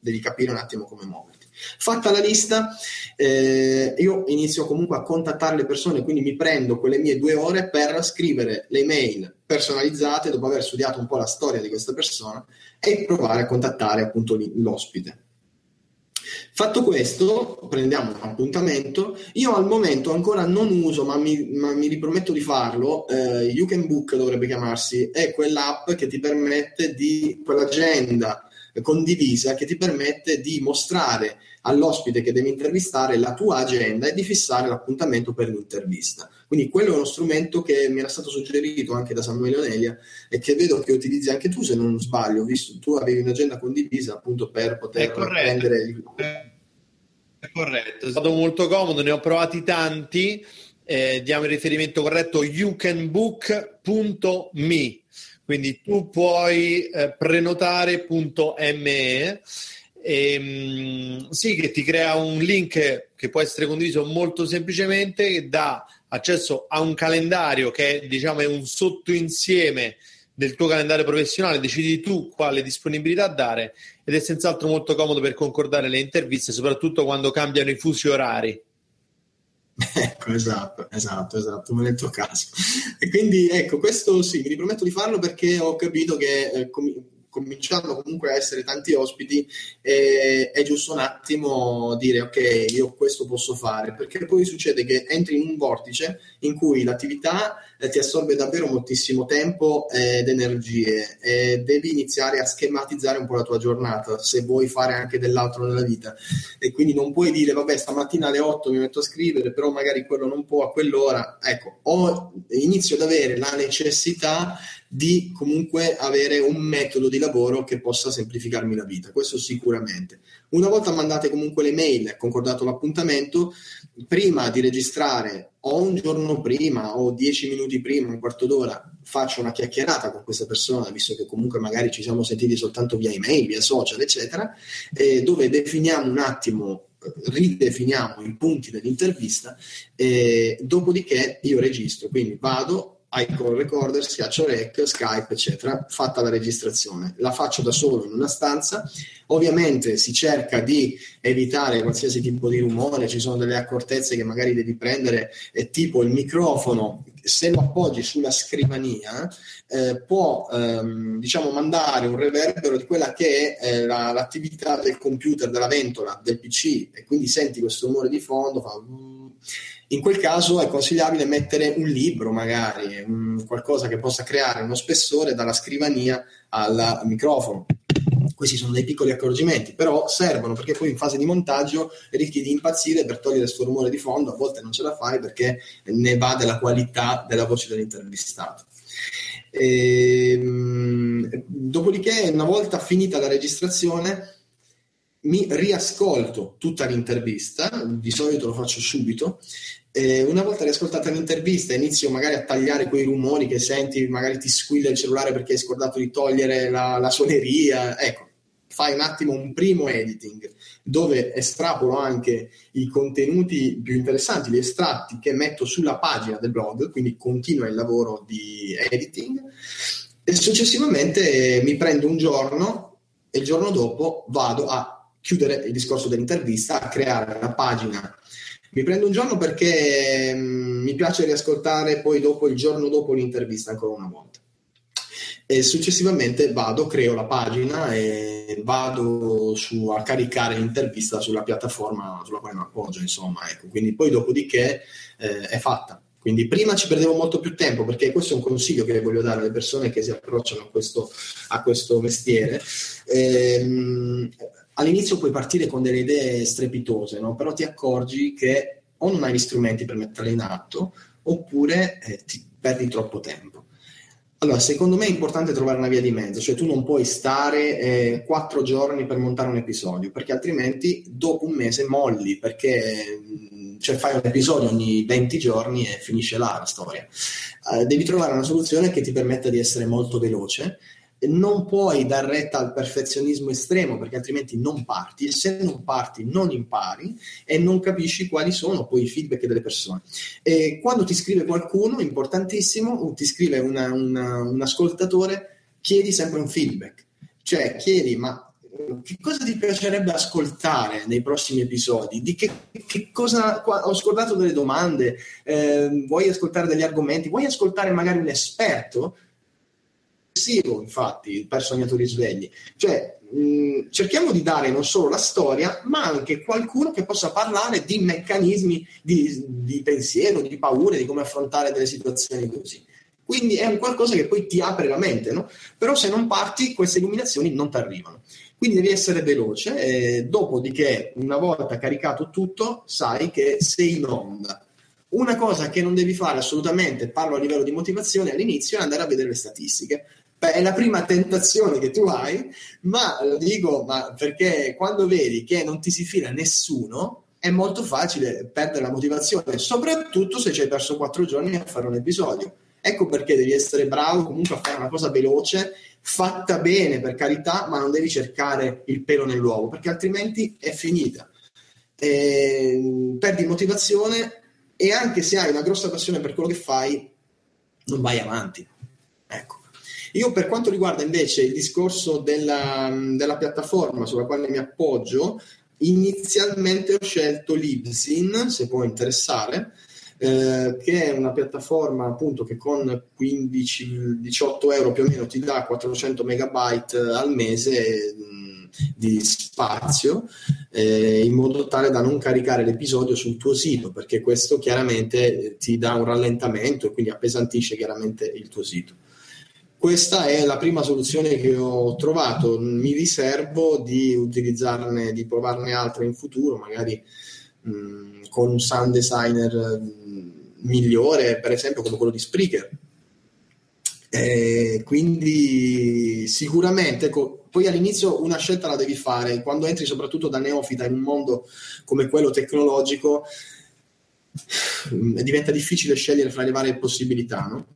Speaker 3: devi capire un attimo come muoverti. Fatta la lista, eh, io inizio comunque a contattare le persone, quindi mi prendo quelle mie due ore per scrivere le mail personalizzate dopo aver studiato un po' la storia di questa persona e provare a contattare appunto l'ospite. Fatto questo, prendiamo un appuntamento. Io al momento ancora non uso, ma mi, ma mi riprometto di farlo. Eh, you Can Book dovrebbe chiamarsi, è quell'app che ti permette di quell'agenda condivisa che ti permette di mostrare all'ospite che devi intervistare la tua agenda e di fissare l'appuntamento per l'intervista. Quindi quello è uno strumento che mi era stato suggerito anche da Samuele Onelia e che vedo che utilizzi anche tu se non sbaglio, visto tu avevi un'agenda condivisa appunto per poter prendere il...
Speaker 2: È corretto, è stato molto comodo, ne ho provati tanti, eh, diamo il riferimento corretto youcanbook.me, quindi tu puoi eh, prenotare.me e, ehm, sì, che ti crea un link che può essere condiviso molto semplicemente, che dà accesso a un calendario che diciamo, è un sottoinsieme del tuo calendario professionale, decidi tu quale disponibilità dare ed è senz'altro molto comodo per concordare le interviste, soprattutto quando cambiano i fusi orari.
Speaker 3: Ecco, esatto, esatto, esatto, come nel tuo caso. E quindi ecco, questo sì, mi riprometto di farlo perché ho capito che eh, com- cominciando comunque a essere tanti ospiti, eh, è giusto un attimo dire ok, io questo posso fare, perché poi succede che entri in un vortice in cui l'attività eh, ti assorbe davvero moltissimo tempo ed energie e devi iniziare a schematizzare un po' la tua giornata se vuoi fare anche dell'altro nella vita. E quindi non puoi dire vabbè stamattina alle 8 mi metto a scrivere però magari quello non può a quell'ora. Ecco ho, inizio ad avere la necessità di comunque avere un metodo di lavoro che possa semplificarmi la vita, questo sicuramente. Una volta mandate comunque le mail, concordato l'appuntamento, prima di registrare o un giorno prima o dieci minuti prima, un quarto d'ora, faccio una chiacchierata con questa persona, visto che comunque magari ci siamo sentiti soltanto via email, via social, eccetera, eh, dove definiamo un attimo ridefiniamo i punti dell'intervista, eh, dopodiché io registro, quindi vado, iCall Recorder, schiaccio rec, Skype, eccetera, fatta la registrazione. La faccio da solo in una stanza. Ovviamente si cerca di evitare qualsiasi tipo di rumore, ci sono delle accortezze che magari devi prendere, eh, tipo il microfono, se lo appoggi sulla scrivania, eh, può ehm, diciamo mandare un reverbero di quella che è eh, la, l'attività del computer, della ventola, del PC, e quindi senti questo rumore di fondo, fa in quel caso è consigliabile mettere un libro, magari, un, qualcosa che possa creare uno spessore dalla scrivania al microfono. Questi sono dei piccoli accorgimenti, però servono perché poi in fase di montaggio rischi di impazzire per togliere questo rumore di fondo, a volte non ce la fai perché ne va della qualità della voce dell'intervistato. E, ehm, dopodiché, una volta finita la registrazione, mi riascolto tutta l'intervista, di solito lo faccio subito, eh, una volta riascoltata l'intervista inizio magari a tagliare quei rumori che senti, magari ti squilla il cellulare perché hai scordato di togliere la, la suoneria, ecco, fai un attimo un primo editing dove estrapolo anche i contenuti più interessanti, gli estratti che metto sulla pagina del blog, quindi continua il lavoro di editing e successivamente mi prendo un giorno e il giorno dopo vado a chiudere il discorso dell'intervista, a creare la pagina. Mi prendo un giorno perché mh, mm, mi piace riascoltare poi dopo il giorno dopo l'intervista ancora una volta. E successivamente vado, creo la pagina e vado su, a caricare l'intervista sulla piattaforma sulla quale mi appoggio, insomma, ecco. Quindi poi dopodiché eh, è fatta. Quindi prima ci perdevo molto più tempo perché questo è un consiglio che voglio dare alle persone che si approcciano a questo, a questo mestiere. Ehm, all'inizio puoi partire con delle idee strepitose, no? però ti accorgi che o non hai gli strumenti per metterle in atto oppure eh, ti perdi troppo tempo. Allora, secondo me è importante trovare una via di mezzo, cioè tu non puoi stare eh, quattro giorni per montare un episodio, perché altrimenti dopo un mese molli, perché mm, cioè, fai un episodio ogni 20 giorni e finisce là la storia. Eh, devi trovare una soluzione che ti permetta di essere molto veloce non puoi dar retta al perfezionismo estremo perché altrimenti non parti se non parti non impari e non capisci quali sono poi i feedback delle persone. E quando ti scrive qualcuno, importantissimo, ti scrive una, una, un ascoltatore, chiedi sempre un feedback, cioè chiedi ma che cosa ti piacerebbe ascoltare nei prossimi episodi? Di che, che cosa ho scordato delle domande? Eh, vuoi ascoltare degli argomenti? Vuoi ascoltare magari un esperto? Complessivo, infatti, per sognatori svegli. Cioè, mh, cerchiamo di dare non solo la storia, ma anche qualcuno che possa parlare di meccanismi di, di pensiero, di paure, di come affrontare delle situazioni così. Quindi è un qualcosa che poi ti apre la mente, no? Però se non parti, queste illuminazioni non ti arrivano. Quindi devi essere veloce e dopodiché, una volta caricato tutto, sai che sei in onda. Una cosa che non devi fare assolutamente, parlo a livello di motivazione all'inizio, è andare a vedere le statistiche. Beh, è la prima tentazione che tu hai, ma lo dico ma perché quando vedi che non ti si fila nessuno, è molto facile perdere la motivazione, soprattutto se ci hai perso quattro giorni a fare un episodio. Ecco perché devi essere bravo comunque a fare una cosa veloce, fatta bene per carità, ma non devi cercare il pelo nell'uovo, perché altrimenti è finita. E perdi motivazione e anche se hai una grossa passione per quello che fai, non vai avanti. Ecco. Io per quanto riguarda invece il discorso della, della piattaforma sulla quale mi appoggio, inizialmente ho scelto Libsyn, se può interessare, eh, che è una piattaforma appunto che con 15-18 euro più o meno ti dà 400 megabyte al mese mh, di spazio eh, in modo tale da non caricare l'episodio sul tuo sito perché questo chiaramente ti dà un rallentamento e quindi appesantisce chiaramente il tuo sito questa è la prima soluzione che ho trovato. Mi riservo di utilizzarne, di provarne altre in futuro, magari mh, con un sound designer mh, migliore, per esempio come quello di Spreaker. E quindi sicuramente ecco, poi all'inizio una scelta la devi fare quando entri soprattutto da neofita in un mondo come quello tecnologico diventa difficile scegliere fra le varie possibilità no?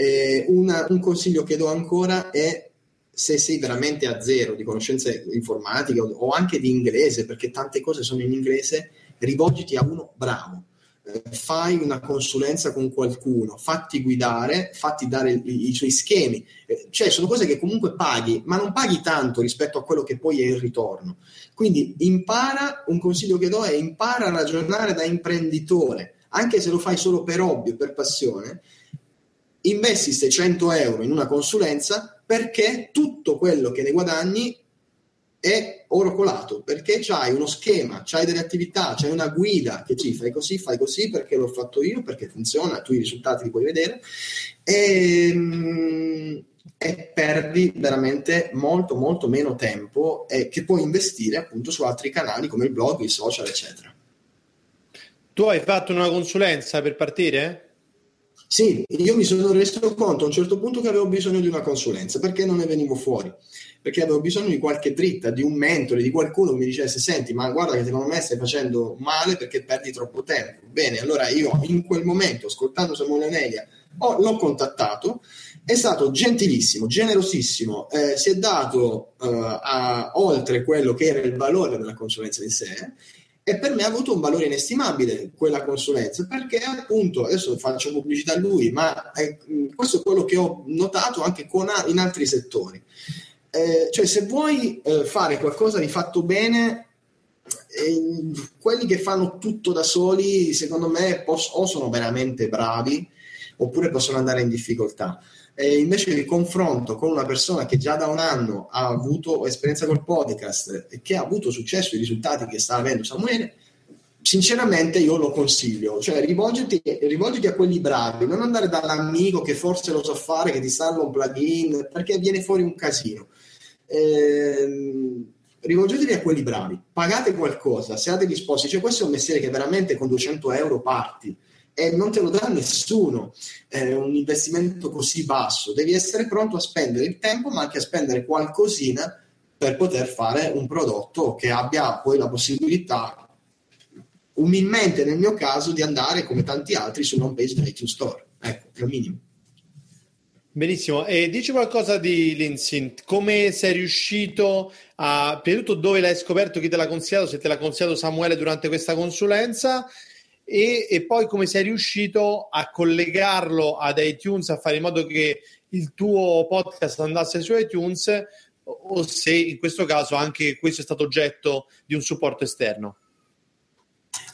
Speaker 3: Eh, una, un consiglio che do ancora è se sei veramente a zero di conoscenze informatiche o, o anche di inglese, perché tante cose sono in inglese, rivolgiti a uno bravo. Eh, fai una consulenza con qualcuno, fatti guidare, fatti dare i, i suoi schemi. Eh, cioè, sono cose che comunque paghi, ma non paghi tanto rispetto a quello che poi è il ritorno. Quindi impara, un consiglio che do è impara a ragionare da imprenditore, anche se lo fai solo per hobby o per passione, investi 600 euro in una consulenza perché tutto quello che ne guadagni è oro colato perché c'hai uno schema, c'hai delle attività, c'hai una guida che ci fai così, fai così perché l'ho fatto io, perché funziona, tu i risultati li puoi vedere e, mm, e perdi veramente molto molto meno tempo e che puoi investire appunto su altri canali come il blog, i social eccetera.
Speaker 2: Tu hai fatto una consulenza per partire?
Speaker 3: Sì, io mi sono reso conto a un certo punto che avevo bisogno di una consulenza perché non ne venivo fuori, perché avevo bisogno di qualche dritta, di un mentore, di qualcuno che mi dicesse senti ma guarda che secondo me stai facendo male perché perdi troppo tempo. Bene, allora io in quel momento, ascoltando Samuele Anelia, oh, l'ho contattato, è stato gentilissimo, generosissimo, eh, si è dato eh, a, oltre quello che era il valore della consulenza in sé e per me ha avuto un valore inestimabile quella consulenza perché appunto adesso faccio pubblicità a lui ma è, questo è quello che ho notato anche con, in altri settori. Eh, cioè se vuoi eh, fare qualcosa di fatto bene eh, quelli che fanno tutto da soli secondo me pos- o sono veramente bravi oppure possono andare in difficoltà. E invece il confronto con una persona che già da un anno ha avuto esperienza col podcast e che ha avuto successo i risultati che sta avendo Samuele, sinceramente io lo consiglio, cioè rivolgiti, rivolgiti, a quelli bravi, non andare dall'amico che forse lo sa so fare, che ti installa un plugin, perché viene fuori un casino. Eh, rivolgetevi a quelli bravi, pagate qualcosa, siate disposti, cioè questo è un mestiere che veramente con 200 euro parti e non te lo dà nessuno eh, un investimento così basso. Devi essere pronto a spendere il tempo, ma anche a spendere qualcosina per poter fare un prodotto che abbia poi la possibilità, umilmente nel mio caso, di andare come tanti altri sull'home page dell'iTunes Store. Ecco, il minimo.
Speaker 2: Benissimo, e dici qualcosa di Lindsay, come sei riuscito a, prima di tutto dove l'hai scoperto, chi te l'ha consigliato, se te l'ha consigliato Samuele durante questa consulenza e, e, poi come sei riuscito a collegarlo ad iTunes, a fare in modo che il tuo podcast andasse su iTunes o se in questo caso anche questo è stato oggetto di un supporto esterno.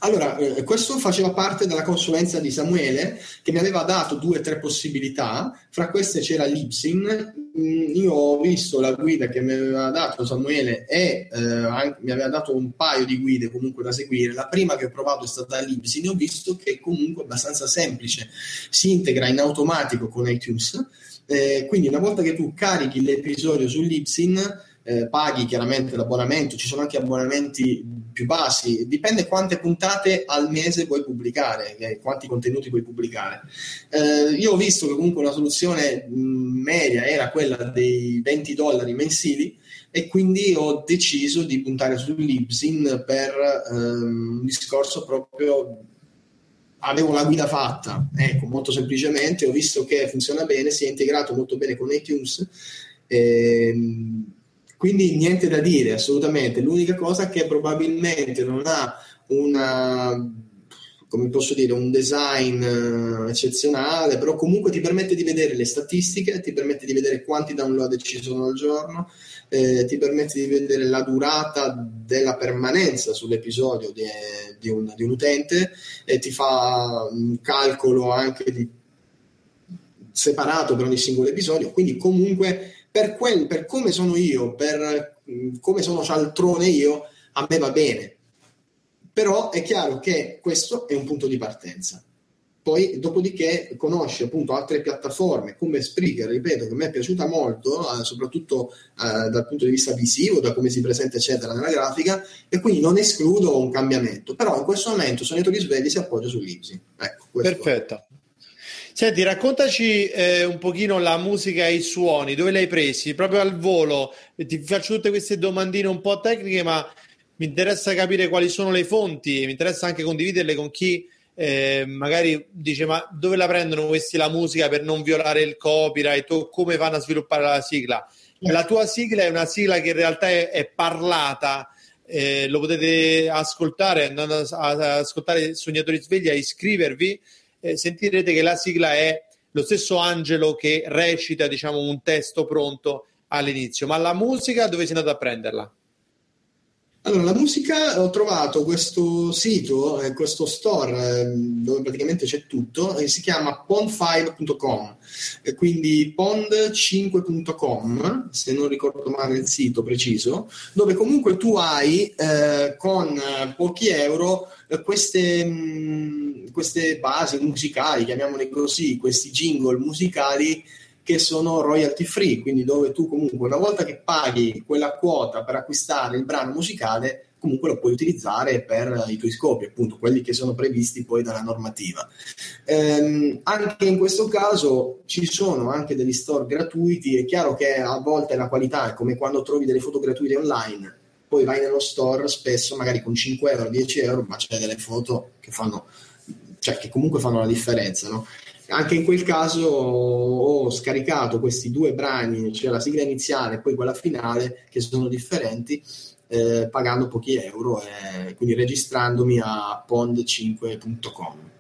Speaker 3: Allora, eh, questo faceva parte della consulenza di Samuele che mi aveva dato due o tre possibilità, fra queste c'era Libsyn, mm, io ho visto la guida che mi aveva dato Samuele e eh, anche, mi aveva dato un paio di guide comunque da seguire, la prima che ho provato è stata Libsyn e ho visto che è comunque abbastanza semplice, si integra in automatico con iTunes, eh, quindi una volta che tu carichi l'episodio su Libsyn eh, paghi chiaramente l'abbonamento, ci sono anche abbonamenti più bassi, dipende quante puntate al mese puoi pubblicare, eh, quanti contenuti puoi pubblicare. Eh, io ho visto che comunque una soluzione media era quella dei 20 dollari mensili e quindi ho deciso di puntare su Libsyn per ehm, un discorso proprio avevo la guida fatta, ecco, molto semplicemente, ho visto che funziona bene, si è integrato molto bene con iTunes. Ehm, quindi niente da dire, assolutamente. L'unica cosa che probabilmente non ha una, come posso dire, un design uh, eccezionale, però comunque ti permette di vedere le statistiche, ti permette di vedere quanti download ci sono al giorno, eh, ti permette di vedere la durata della permanenza sull'episodio di, di, un, di un, utente e ti fa un calcolo anche di, separato per ogni singolo episodio, quindi comunque per, quel, per come sono io, per mm, come sono cialtrone io, a me va bene. Però è chiaro che questo è un punto di partenza. Poi, dopodiché, conosce appunto altre piattaforme come Spreaker, ripeto, che me è piaciuta molto, eh, soprattutto eh, dal punto di vista visivo, da come si presenta, eccetera, nella grafica, e quindi non escludo un cambiamento. Però in questo momento Soneto Risvegli si appoggia sull'Ipsi. Ecco,
Speaker 2: Perfetto. Senti, raccontaci eh, un pochino la musica e i suoni, dove li hai presi? Proprio al volo, ti faccio tutte queste domandine un po' tecniche, ma mi interessa capire quali sono le fonti, mi interessa anche condividerle con chi eh, magari dice ma dove la prendono questi la musica per non violare il copyright o come vanno a sviluppare la sigla. La tua sigla è una sigla che in realtà è, è parlata, eh, lo potete ascoltare andando ad ascoltare Sognatori Svegli, a iscrivervi eh, sentirete che la sigla è lo stesso Angelo che recita diciamo un testo pronto all'inizio, ma la musica dove sei andato a prenderla?
Speaker 3: Allora, la musica ho trovato questo sito, eh, questo store eh, dove praticamente c'è tutto, si chiama pond5.com, e quindi pond5.com, se non ricordo male il sito preciso, dove comunque tu hai eh, con pochi euro eh, queste, mm, queste basi musicali, chiamiamole così, questi jingle musicali che sono royalty free, quindi dove tu comunque una volta che paghi quella quota per acquistare il brano musicale, comunque lo puoi utilizzare per i tuoi scopi, appunto quelli che sono previsti poi dalla normativa. Ehm, anche in questo caso ci sono anche degli store gratuiti, è chiaro che a volte la qualità è come quando trovi delle foto gratuite online, poi vai nello store spesso magari con 5 euro, 10 euro, ma c'è delle foto che fanno, cioè che comunque fanno la differenza, no? Anche in quel caso ho scaricato questi due brani, cioè la sigla iniziale e poi quella finale, che sono differenti, eh, pagando pochi euro e quindi registrandomi a pond5.com.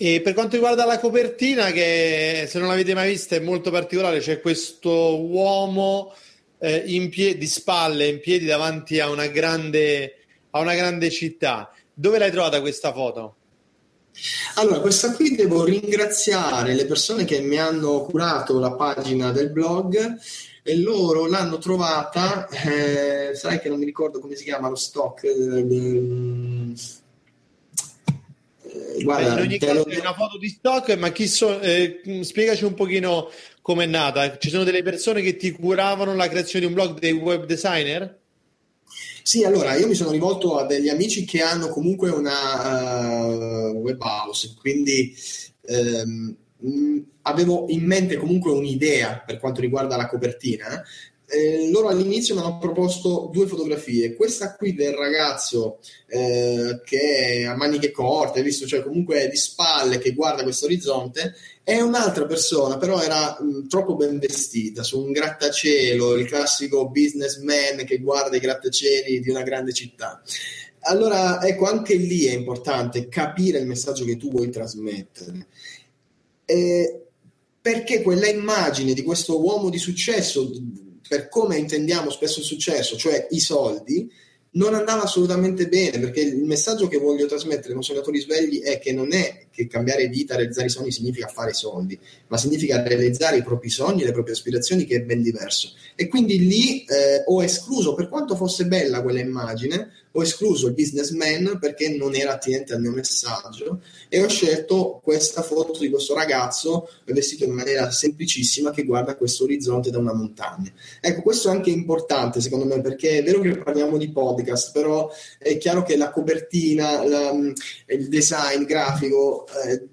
Speaker 2: E per quanto riguarda la copertina, che se non l'avete mai vista è molto particolare, c'è questo uomo eh, pie- di spalle, in piedi davanti a una grande, a una grande città. Dove l'hai trovata questa foto?
Speaker 3: Allora, questa qui devo ringraziare le persone che mi hanno curato la pagina del blog e loro l'hanno trovata, eh, sai che non mi ricordo come si chiama lo stock. Eh,
Speaker 2: eh guarda, in ogni caso lo... è una foto di stock, ma chi so, eh, spiegaci un pochino com'è nata. Ci sono delle persone che ti curavano la creazione di un blog dei web designer?
Speaker 3: Sì, allora io mi sono rivolto a degli amici che hanno comunque una uh, web house, quindi um, avevo in mente comunque un'idea per quanto riguarda la copertina. Eh, loro all'inizio mi hanno proposto due fotografie. Questa qui del ragazzo eh, che ha maniche corte, visto, cioè comunque di spalle, che guarda questo orizzonte, e un'altra persona, però era mh, troppo ben vestita, su un grattacielo, il classico businessman che guarda i grattacieli di una grande città. Allora, ecco, anche lì è importante capire il messaggio che tu vuoi trasmettere. Eh, perché quella immagine di questo uomo di successo, per come intendiamo spesso il successo, cioè i soldi, non andava assolutamente bene perché il messaggio che voglio trasmettere con Sognatori Svegli è che non è che cambiare vita, realizzare i sogni significa fare soldi, ma significa realizzare i propri sogni, le proprie aspirazioni, che è ben diverso. E quindi lì eh, ho escluso, per quanto fosse bella quella immagine, ho escluso il businessman perché non era attinente al mio messaggio e ho scelto questa foto di questo ragazzo vestito in maniera semplicissima che guarda questo orizzonte da una montagna. Ecco, questo è anche importante secondo me perché è vero che parliamo di podcast, però è chiaro che la copertina, la, il design grafico eh,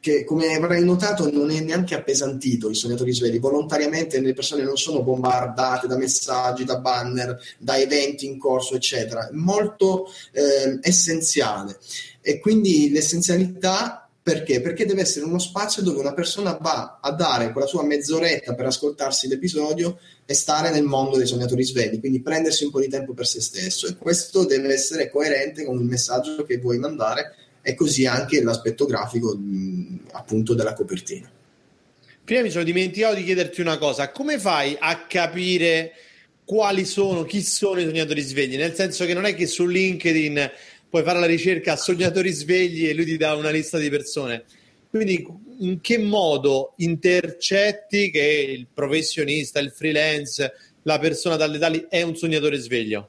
Speaker 3: che come avrai notato non è neanche appesantito i sognatori svegli. Volontariamente le persone non sono bombardate da messaggi, da banner da eventi in corso eccetera. È molto eh, essenziale. E quindi l'essenzialità perché? Perché deve essere uno spazio dove una persona va a dare quella sua mezz'oretta per ascoltarsi l'episodio e stare nel mondo dei sognatori svegli, quindi prendersi un po' di tempo per se stesso. E questo deve essere coerente con il messaggio che vuoi mandare e così anche l'aspetto grafico appunto della copertina.
Speaker 2: Prima mi sono dimenticato di chiederti una cosa, come fai a capire quali sono, chi sono i sognatori svegli? Nel senso che non è che su LinkedIn puoi fare la ricerca sognatori svegli e lui ti dà una lista di persone. Quindi in che modo intercetti che il professionista, il freelance, la persona dalle tali è un sognatore sveglio?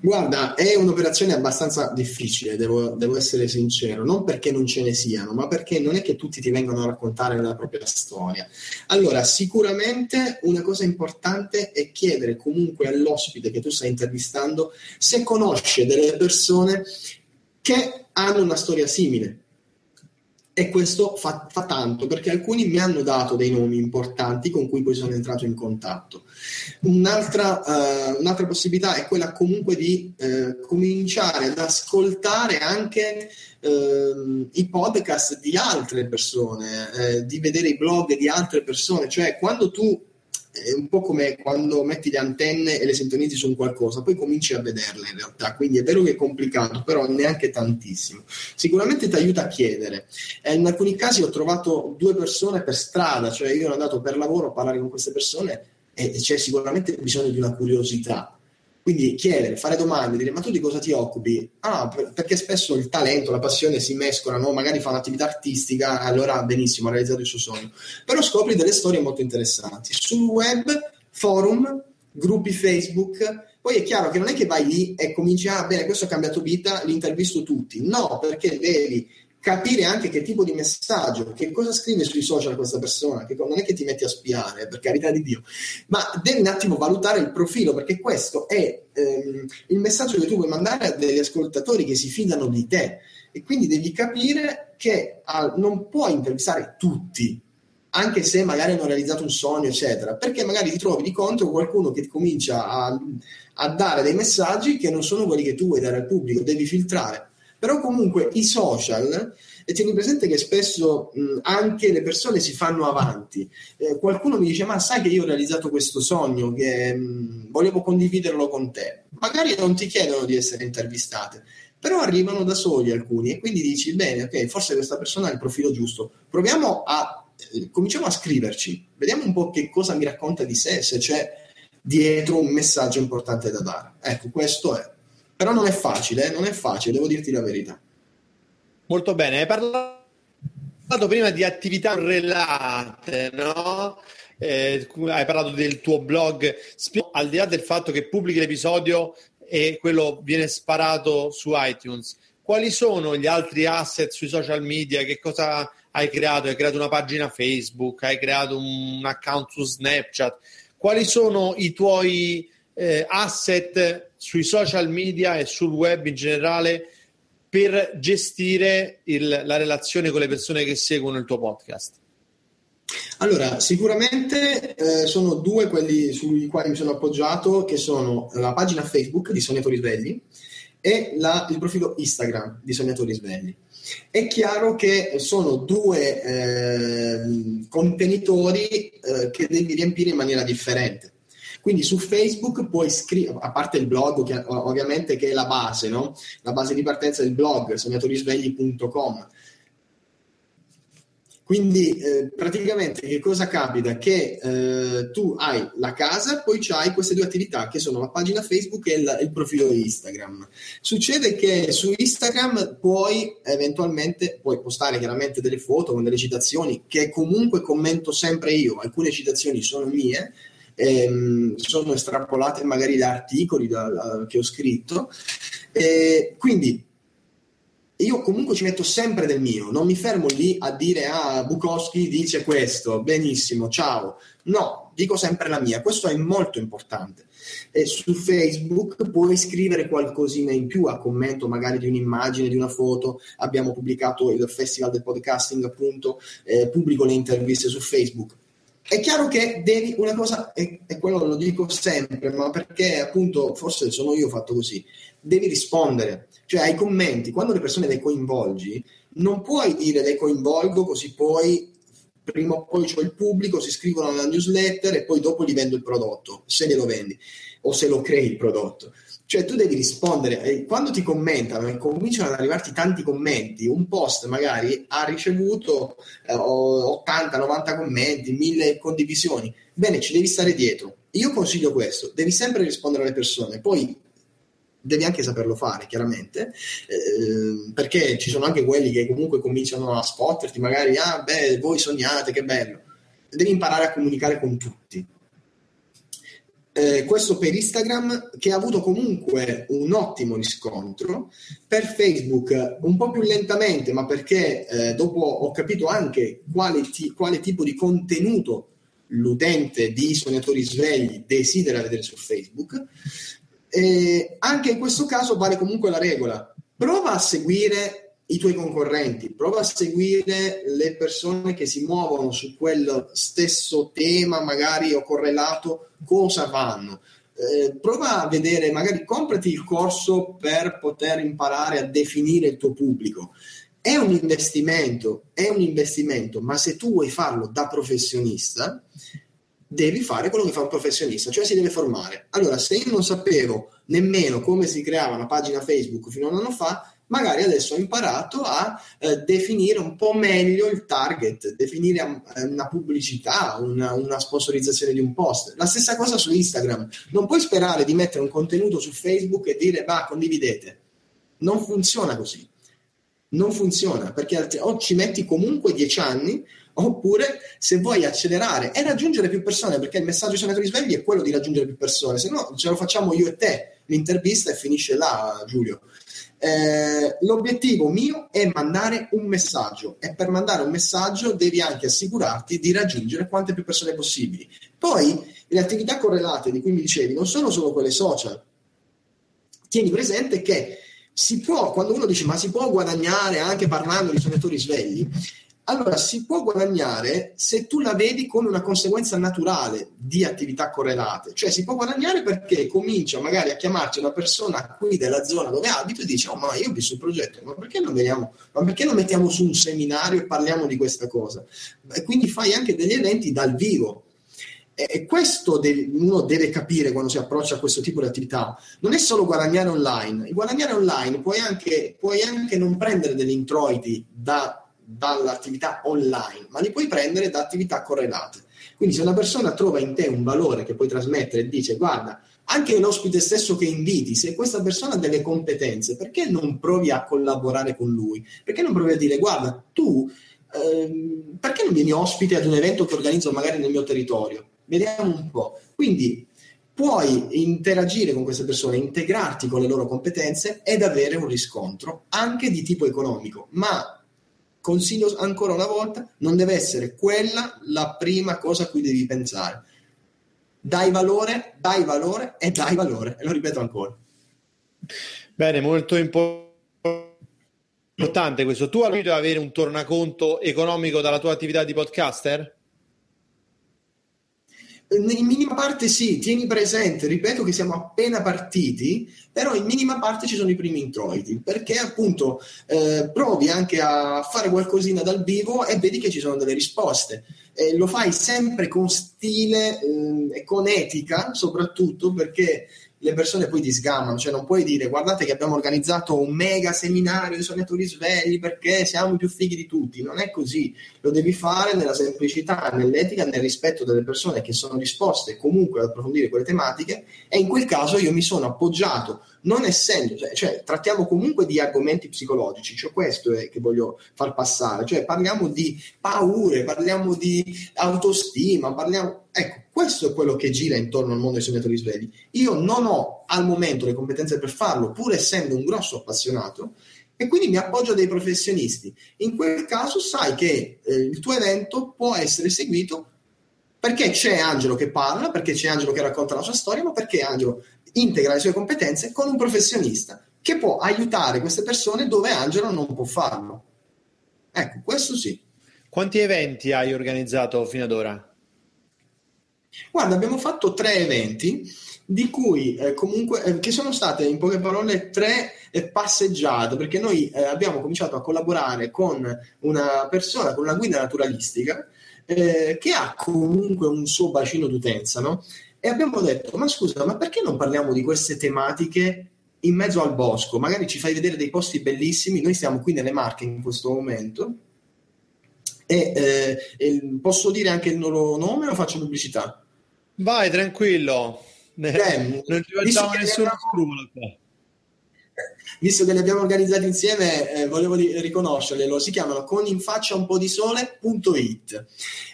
Speaker 3: Guarda, è un'operazione abbastanza difficile, devo, devo, essere sincero, non perché non ce ne siano, ma perché non è che tutti ti vengono a raccontare la propria storia. Allora, sicuramente una cosa importante è chiedere comunque all'ospite che tu stai intervistando se conosce delle persone che hanno una storia simile e questo fa, fa, tanto perché alcuni mi hanno dato dei nomi importanti con cui poi sono entrato in contatto. Un'altra, uh, un'altra possibilità è quella comunque di uh, cominciare ad ascoltare anche uh, i podcast di altre persone, eh, di vedere i blog di altre persone, cioè quando tu è un po' come quando metti le antenne e le sintonizzi su un qualcosa, poi cominci a vederle in realtà, quindi è vero che è complicato, però neanche tantissimo. Sicuramente ti aiuta a chiedere. Eh, in alcuni casi ho trovato due persone per strada, cioè io ero andato per lavoro a parlare con queste persone e c'è sicuramente bisogno di una curiosità quindi chiedere, fare domande, dire ma tu di cosa ti occupi? Ah, perché spesso il talento, la passione si mescolano, magari fa un'attività artistica, allora benissimo, ha realizzato il suo sogno. Però scopri delle storie molto interessanti. Sul web, forum, gruppi Facebook, poi è chiaro che non è che vai lì e cominci, ah bene, questo ha cambiato vita, li intervisto tutti. No, perché devi capire anche che tipo di messaggio, che cosa scrive sui social questa persona, che non è che ti metti a spiare, per carità di Dio, ma devi un attimo valutare il profilo, perché questo è ehm, il messaggio che tu vuoi mandare a degli ascoltatori che si fidano di te. E quindi devi capire che ah, non puoi intervistare tutti, anche se magari hanno realizzato un sogno, eccetera, perché magari ti trovi di contro qualcuno che comincia a, a dare dei messaggi che non sono quelli che tu vuoi dare al pubblico, devi filtrare però comunque i social, e tieni presente che spesso mh, anche le persone si fanno avanti. Eh, qualcuno mi dice, ma sai che io ho realizzato questo sogno, che mh, volevo condividerlo con te. Magari non ti chiedono di essere intervistate, però arrivano da soli alcuni e quindi dici, bene, ok, forse questa persona ha il profilo giusto. Proviamo a, eh, cominciamo a scriverci, vediamo un po' che cosa mi racconta di sé, se c'è dietro un messaggio importante da dare. Ecco, questo è. Però non è facile, eh? non è facile, devo dirti la verità.
Speaker 2: Molto bene, hai parlato prima di attività correlate, no? Eh, hai parlato del tuo blog, al di là del fatto che pubblichi l'episodio e quello viene sparato su iTunes, quali sono gli altri asset sui social media? Che cosa hai creato? Hai creato una pagina Facebook, hai creato un account su Snapchat? Quali sono i tuoi eh, asset sui social media e sul web in generale per gestire il, la relazione con le persone che seguono il tuo podcast?
Speaker 3: Allora, sicuramente eh, sono due quelli sui quali mi sono appoggiato, che sono la pagina Facebook di Sognatori Svegli e la, il profilo Instagram di Sognatori Svegli. È chiaro che sono due eh, contenitori eh, che devi riempire in maniera differente. Quindi su Facebook puoi scrivere, a parte il blog che, ovviamente che è la base, no? la base di partenza del blog, sognatorisvegli.com. Quindi eh, praticamente che cosa capita? Che eh, tu hai la casa, poi hai queste due attività che sono la pagina Facebook e il, il, profilo Instagram. Succede che su Instagram puoi eventualmente puoi postare chiaramente delle foto con delle citazioni che comunque commento sempre io, alcune citazioni sono mie, ehm, sono estrapolate magari da articoli da, da, che ho scritto. Eh, quindi io comunque ci metto sempre del mio, non mi fermo lì a dire ah Bukowski dice questo, benissimo, ciao. No, dico sempre la mia, questo è molto importante. E su Facebook puoi scrivere qualcosina in più a commento magari di un'immagine, di una foto. Abbiamo pubblicato il Festival del Podcasting, appunto, eh, pubblico le interviste su Facebook. È chiaro che devi una cosa, e, e quello lo dico sempre, ma perché appunto forse sono io fatto così, devi rispondere, cioè ai commenti, quando le persone le coinvolgi, non puoi dire le coinvolgo così poi prima o poi c'ho il pubblico, si iscrivono alla newsletter e poi dopo gli vendo il prodotto, se glielo vendi o se lo crei il prodotto. Cioè tu devi rispondere e quando ti commentano e cominciano ad arrivarti tanti commenti, un post magari ha ricevuto eh, 80-90 commenti, 1000 condivisioni, bene, ci devi stare dietro. Io consiglio questo, devi sempre rispondere alle persone, poi devi anche saperlo fare, chiaramente, eh, perché ci sono anche quelli che comunque cominciano a spotterti, magari, ah, beh, voi sognate, che bello. Devi imparare a comunicare con tutti. Eh, questo per Instagram che ha avuto comunque un ottimo riscontro per Facebook un po' più lentamente ma perché eh, dopo ho capito anche quale, ti- quale tipo di contenuto l'utente di Sognatori Svegli desidera vedere su Facebook eh, anche in questo caso vale comunque la regola. Prova a seguire i tuoi concorrenti, prova a seguire le persone che si muovono su quel stesso tema, magari o correlato, cosa fanno. Eh, prova a vedere, magari comprati il corso per poter imparare a definire il tuo pubblico. È un investimento, è un investimento, ma se tu vuoi farlo da professionista, devi fare quello che fa un professionista, cioè si deve formare. Allora, se io non sapevo nemmeno come si creava una pagina Facebook fino a un anno fa, magari adesso ho imparato a eh, definire un po' meglio il target, definire eh, una pubblicità, una, una, sponsorizzazione di un post. La stessa cosa su Instagram. Non puoi sperare di mettere un contenuto su Facebook e dire, va, condividete. Non funziona così. Non funziona perché o ci metti comunque dieci anni oppure se vuoi accelerare e raggiungere più persone, perché il messaggio senatori svegli è quello di raggiungere più persone, se no ce lo facciamo io e te l'intervista e finisce là, Giulio. Eh, l'obiettivo mio è mandare un messaggio e per mandare un messaggio devi anche assicurarti di raggiungere quante più persone possibili. Poi le attività correlate di cui mi dicevi non sono solo quelle social. Tieni presente che si può, quando uno dice ma si può guadagnare anche parlando di sognatori svegli, allora si può guadagnare se tu la vedi come una conseguenza naturale di attività correlate, cioè si può guadagnare perché comincia magari a chiamarci una persona qui della zona dove abito e dice oh ma io ho visto il progetto, ma perché non veniamo, ma perché non mettiamo su un seminario e parliamo di questa cosa? E quindi fai anche degli eventi dal vivo. E questo uno deve capire quando si approccia a questo tipo di attività. Non è solo guadagnare online. Guadagnare online puoi anche, puoi anche non prendere degli introiti da dall'attività online, ma li puoi prendere da attività correlate. Quindi se una persona trova in te un valore che puoi trasmettere e dice guarda, anche l'ospite stesso che inviti, se questa persona ha delle competenze, perché non provi a collaborare con lui? Perché non provi a dire guarda, tu ehm, perché non vieni ospite ad un evento che organizzo magari nel mio territorio? Vediamo un po'. Quindi puoi interagire con queste persone, integrarti con le loro competenze ed avere un riscontro anche di tipo economico, ma consiglio ancora una volta, non deve essere quella la prima cosa a cui devi pensare. Dai valore, dai valore e dai valore. E lo ripeto ancora.
Speaker 2: Bene, molto importante questo. Tu hai voluto avere un tornaconto economico dalla tua attività di podcaster?
Speaker 3: In minima parte sì, tieni presente, ripeto che siamo appena partiti, però in minima parte ci sono i primi introiti, perché appunto eh, provi anche a fare qualcosina dal vivo e vedi che ci sono delle risposte. Eh, lo fai sempre con stile eh, e con etica, soprattutto perché le persone poi ti sgamano, cioè non puoi dire guardate che abbiamo organizzato un mega seminario di sognatori svegli perché siamo i più fighi di tutti, non è così, lo devi fare nella semplicità, nell'etica, nel rispetto delle persone che sono disposte comunque ad approfondire quelle tematiche e in quel caso io mi sono appoggiato, non essendo, cioè, cioè trattiamo comunque di argomenti psicologici, cioè questo è che voglio far passare, cioè parliamo di paure, parliamo di autostima, parliamo, ecco, questo è quello che gira intorno al mondo dei sognatori svegli. Io non ho al momento le competenze per farlo, pur essendo un grosso appassionato, e quindi mi appoggio a dei professionisti. In quel caso sai che eh, il tuo evento può essere seguito perché c'è Angelo che parla, perché c'è Angelo che racconta la sua storia, ma perché Angelo integra le sue competenze con un professionista che può aiutare queste persone dove Angelo non può farlo. Ecco, questo sì.
Speaker 2: Quanti eventi hai organizzato fino ad ora?
Speaker 3: Guarda, abbiamo fatto tre eventi di cui eh, comunque eh, che sono state in poche parole tre eh, passeggiate perché noi eh, abbiamo cominciato a collaborare con una persona con una guida naturalistica eh, che ha comunque un suo bacino d'utenza no? e abbiamo detto ma scusa ma perché non parliamo di queste tematiche in mezzo al bosco magari ci fai vedere dei posti bellissimi noi siamo qui nelle Marche in questo momento e, eh, posso dire anche il loro nome o faccio pubblicità?
Speaker 2: Vai, tranquillo. Eh, non ci facciamo nessuno scrupolo qua.
Speaker 3: Visto che li abbiamo organizzati insieme, eh, volevo riconoscerli. Loro si chiamano con in faccia un po' di sole.it.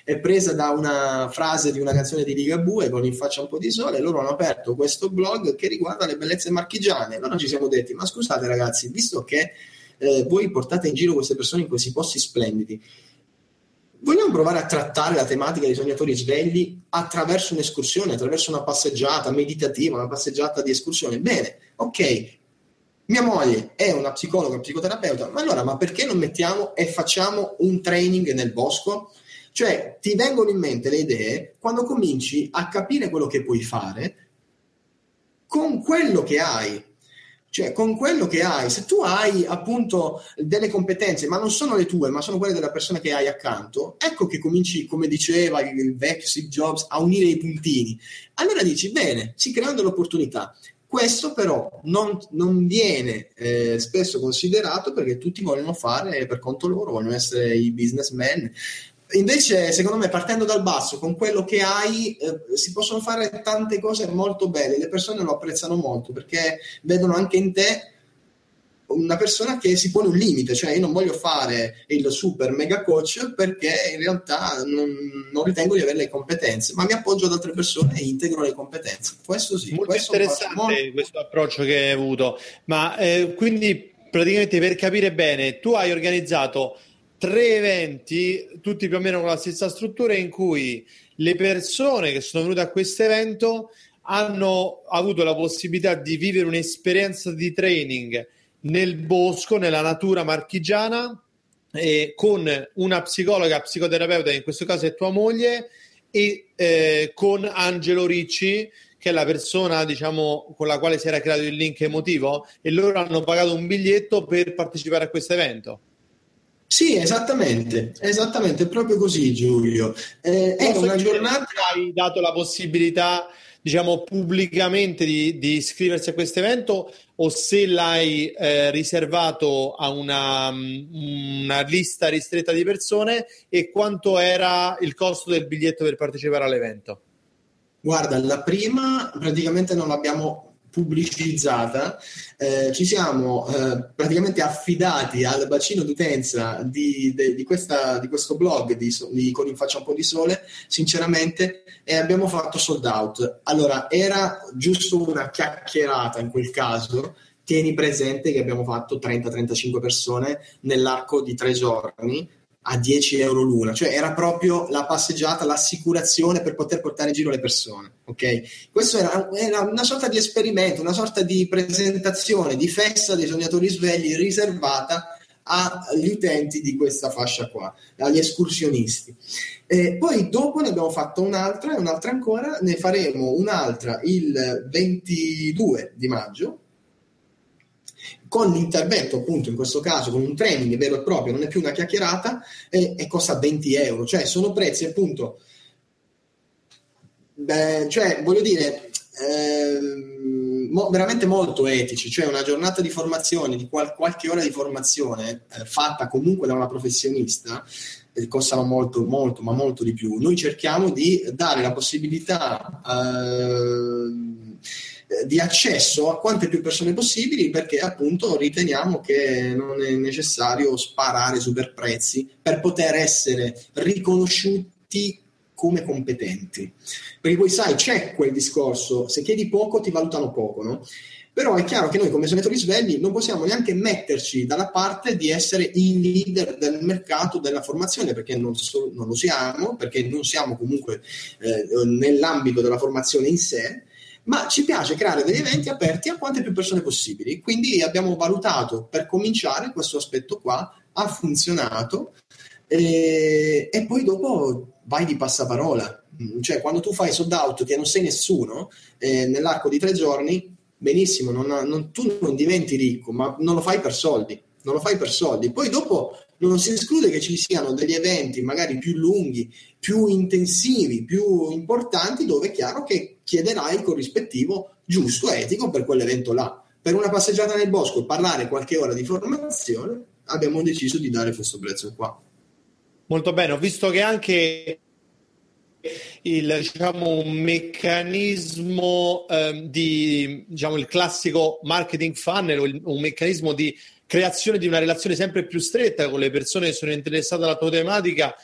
Speaker 3: È presa da una frase di una canzone di Ligabue, con in faccia un po' di sole. Loro hanno aperto questo blog che riguarda le bellezze marchigiane. Allora ci siamo detti: ma scusate, ragazzi, visto che eh, voi portate in giro queste persone in questi posti splendidi, Vogliamo provare a trattare la tematica dei sognatori svegli attraverso un'escursione, attraverso una passeggiata meditativa, una passeggiata di escursione? Bene, ok. Mia moglie è una psicologa, psicoterapeuta, ma allora ma perché non mettiamo e facciamo un training nel bosco? Cioè, ti vengono in mente le idee quando cominci a capire quello che puoi fare con quello che hai, cioè, con quello che hai, se tu hai appunto delle competenze, ma non sono le tue, ma sono quelle della persona che hai accanto, ecco che cominci, come diceva il, vecchio Steve Jobs, a unire i puntini. Allora dici, bene, si creano delle opportunità. Questo però non, non viene eh, spesso considerato perché tutti vogliono fare per conto loro, vogliono essere i businessmen, Invece, secondo me, partendo dal basso, con quello che hai, eh, si possono fare tante cose molto belle. Le persone lo apprezzano molto perché vedono anche in te una persona che si pone un limite, cioè io non voglio fare il super mega coach perché in realtà non, non ritengo di avere le competenze, ma mi appoggio ad altre persone e integro le competenze. Questo sì.
Speaker 2: Molto
Speaker 3: questo
Speaker 2: interessante molto... questo approccio che hai avuto, ma eh, quindi praticamente per capire bene, tu hai organizzato tre eventi, tutti più o meno con la stessa struttura, in cui le persone che sono venute a questo evento hanno avuto la possibilità di vivere un'esperienza di training nel bosco, nella natura marchigiana, eh, con una psicologa, psicoterapeuta, in questo caso è tua moglie, e eh, con Angelo Ricci, che è la persona diciamo, con la quale si era creato il link emotivo, e loro hanno pagato un biglietto per partecipare a questo evento.
Speaker 3: Sì, esattamente, esattamente, proprio così Giulio.
Speaker 2: Eh, è una giornata... Hai dato la possibilità, diciamo, pubblicamente di, di iscriversi a questo evento o se l'hai eh, riservato a una, una, lista ristretta di persone e quanto era il costo del biglietto per partecipare all'evento?
Speaker 3: Guarda, la prima praticamente non l'abbiamo pubblicizzata, eh, ci siamo eh, praticamente affidati al bacino d'utenza di, de, di, questa, di questo blog di, di Con in faccia un po' di sole, sinceramente, e abbiamo fatto sold out. Allora, era giusto una chiacchierata in quel caso, tieni presente che abbiamo fatto 30-35 persone nell'arco di tre giorni a 10 euro l'una, cioè era proprio la passeggiata, l'assicurazione per poter portare in giro le persone. Ok? Questo era, era, una sorta di esperimento, una sorta di presentazione, di festa dei sognatori svegli riservata agli utenti di questa fascia qua, agli escursionisti. E poi dopo ne abbiamo fatto un'altra e un'altra ancora, ne faremo un'altra il 22 di maggio con l'intervento appunto in questo caso con un training vero e proprio non è più una chiacchierata e, e costa 20 euro cioè sono prezzi appunto beh, cioè, voglio dire, eh, mo, veramente molto etici, cioè una giornata di formazione, di qual- qualche ora di formazione eh, fatta comunque da una professionista, eh, costano molto, molto, ma molto di più. Noi cerchiamo di dare la possibilità eh, di accesso a quante più persone possibili perché appunto riteniamo che non è necessario sparare super prezzi per poter essere riconosciuti come competenti. Perché poi sai, c'è quel discorso, se chiedi poco ti valutano poco, no? Però è chiaro che noi come senatori svegli non possiamo neanche metterci dalla parte di essere i leader del mercato della formazione, perché non, so, non lo siamo, perché non siamo comunque eh, nell'ambito della formazione in sé, ma ci piace creare degli eventi aperti a quante più persone possibili. Quindi abbiamo valutato per cominciare questo aspetto qua, ha funzionato e, e poi dopo vai di passaparola. Mm, cioè, quando tu fai sold out che non sei nessuno, eh, nell'arco di tre giorni, benissimo, non, non, tu non diventi ricco, ma non lo fai per soldi. Non lo fai per soldi. Poi dopo non si esclude che ci siano degli eventi magari più lunghi, più intensivi, più importanti, dove è chiaro che chiederai il corrispettivo giusto, etico per quell'evento là. Per una passeggiata nel bosco, parlare qualche ora di formazione, abbiamo deciso di dare questo prezzo qua.
Speaker 2: Molto bene, ho visto che anche il, diciamo, un meccanismo ehm, di, diciamo, il classico marketing funnel, un meccanismo di creazione di una relazione sempre più stretta con le persone che sono interessate alla tua tematica,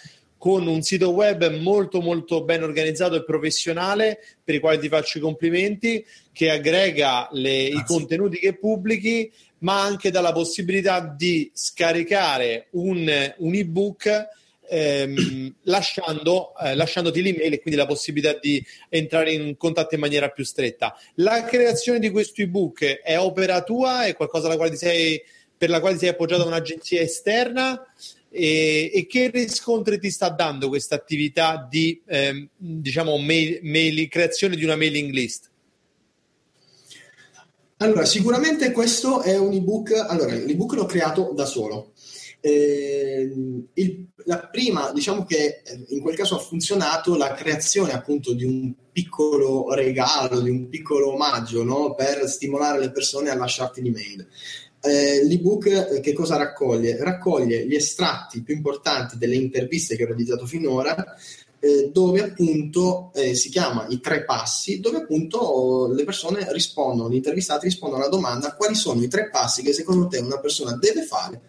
Speaker 2: con un sito web molto molto ben organizzato e professionale, per i quali ti faccio i complimenti, che aggrega le, i contenuti che pubblichi, ma anche dà la possibilità di scaricare un, un ebook ehm, lasciando, eh, lasciandoti l'email e quindi la possibilità di entrare in contatto in maniera più stretta. La creazione di questo ebook è opera tua? È qualcosa quale sei, per la quale sei appoggiato a un'agenzia esterna? E, e, che riscontri ti sta dando questa attività di ehm, diciamo mail, mail, creazione di una mailing list?
Speaker 3: Allora, sicuramente questo è un ebook. Allora, l'ebook l'ho creato da solo. Eh, il, la prima, diciamo che eh, in quel caso ha funzionato la creazione appunto di un piccolo regalo, di un piccolo omaggio no? per stimolare le persone a lasciarti l'email. Eh, l'ebook eh, che cosa raccoglie? Raccoglie gli estratti più importanti delle interviste che ho realizzato finora, eh, dove appunto eh, si chiama i tre passi, dove appunto le persone rispondono, gli intervistati rispondono alla domanda quali sono i tre passi che secondo te una persona deve fare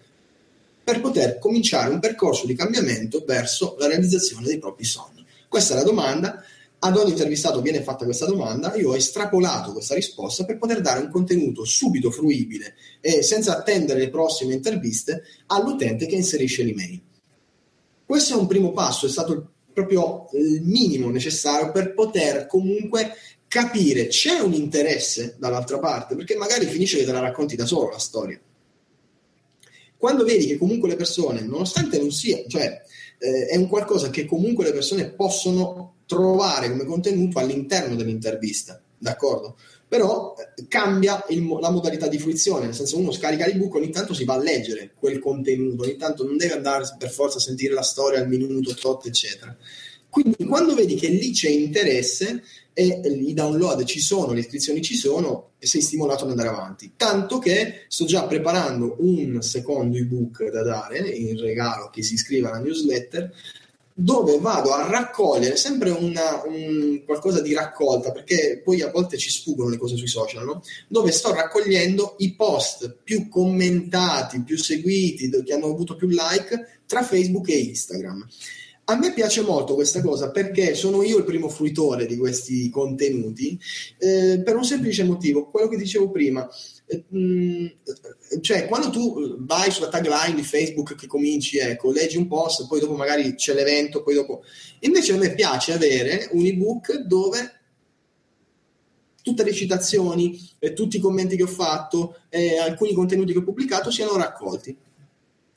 Speaker 3: per poter cominciare un percorso di cambiamento verso la realizzazione dei propri sogni. Questa è la domanda. Ad ogni intervistato viene fatta questa domanda, io ho estrapolato questa risposta per poter dare un contenuto subito fruibile e senza attendere le prossime interviste all'utente che inserisce l'email. Questo è un primo passo, è stato proprio il minimo necessario per poter comunque capire c'è un interesse dall'altra parte, perché magari finisce che te la racconti da solo la storia quando vedi che comunque le persone, nonostante non sia, cioè eh, è un qualcosa che comunque le persone possono trovare come contenuto all'interno dell'intervista, d'accordo? Però eh, cambia il, la modalità di fruizione, nel senso uno scarica l'ebook, ogni tanto si va a leggere quel contenuto, ogni tanto non deve andare per forza a sentire la storia al minuto tot, eccetera. Quindi quando vedi che lì c'è interesse, e i download ci sono, le iscrizioni ci sono sei stimolato ad andare avanti. Tanto che sto già preparando un secondo ebook da dare in regalo a chi si iscrive alla newsletter dove vado a raccogliere sempre una, un, qualcosa di raccolta, perché poi a volte ci sfuggono le cose sui social, no? dove sto raccogliendo i post più commentati, più seguiti, che hanno avuto più like tra Facebook e Instagram. A me piace molto questa cosa perché sono io il primo fruitore di questi contenuti eh, per un semplice motivo, quello che dicevo prima. Eh, mh, cioè, quando tu vai sulla tagline di Facebook che cominci, ecco, leggi un post, poi dopo magari c'è l'evento, poi dopo. Invece a me piace avere un ebook dove tutte le citazioni, eh, tutti i commenti che ho fatto, eh, alcuni contenuti che ho pubblicato siano raccolti.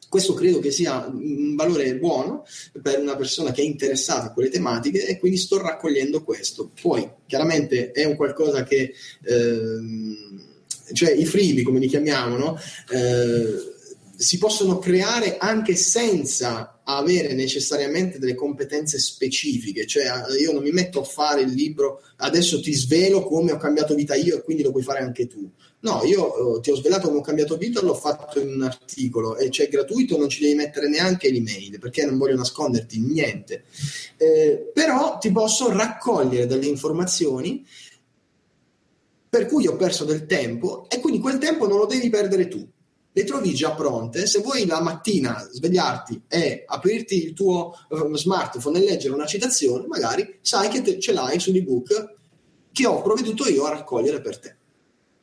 Speaker 3: Questo credo che sia un valore buono per una persona che è interessata a quelle tematiche e quindi sto raccogliendo questo. Poi chiaramente è un qualcosa che, ehm, cioè i freebie come li chiamiamo, no? eh, si possono creare anche senza avere necessariamente delle competenze specifiche, cioè io non mi metto a fare il libro, adesso ti svelo come ho cambiato vita io e quindi lo puoi fare anche tu. No, io eh, ti ho svelato come ho cambiato vita, l'ho fatto in un articolo e c'è gratuito, non ci devi mettere neanche l'email perché non voglio nasconderti niente. Eh, però ti posso raccogliere delle informazioni per cui ho perso del tempo e quindi quel tempo non lo devi perdere tu. Le trovi già pronte. Se vuoi la mattina svegliarti e aprirti il tuo uh, smartphone e leggere una citazione, magari sai che te, ce l'hai sull'ebook che ho provveduto io a raccogliere per te.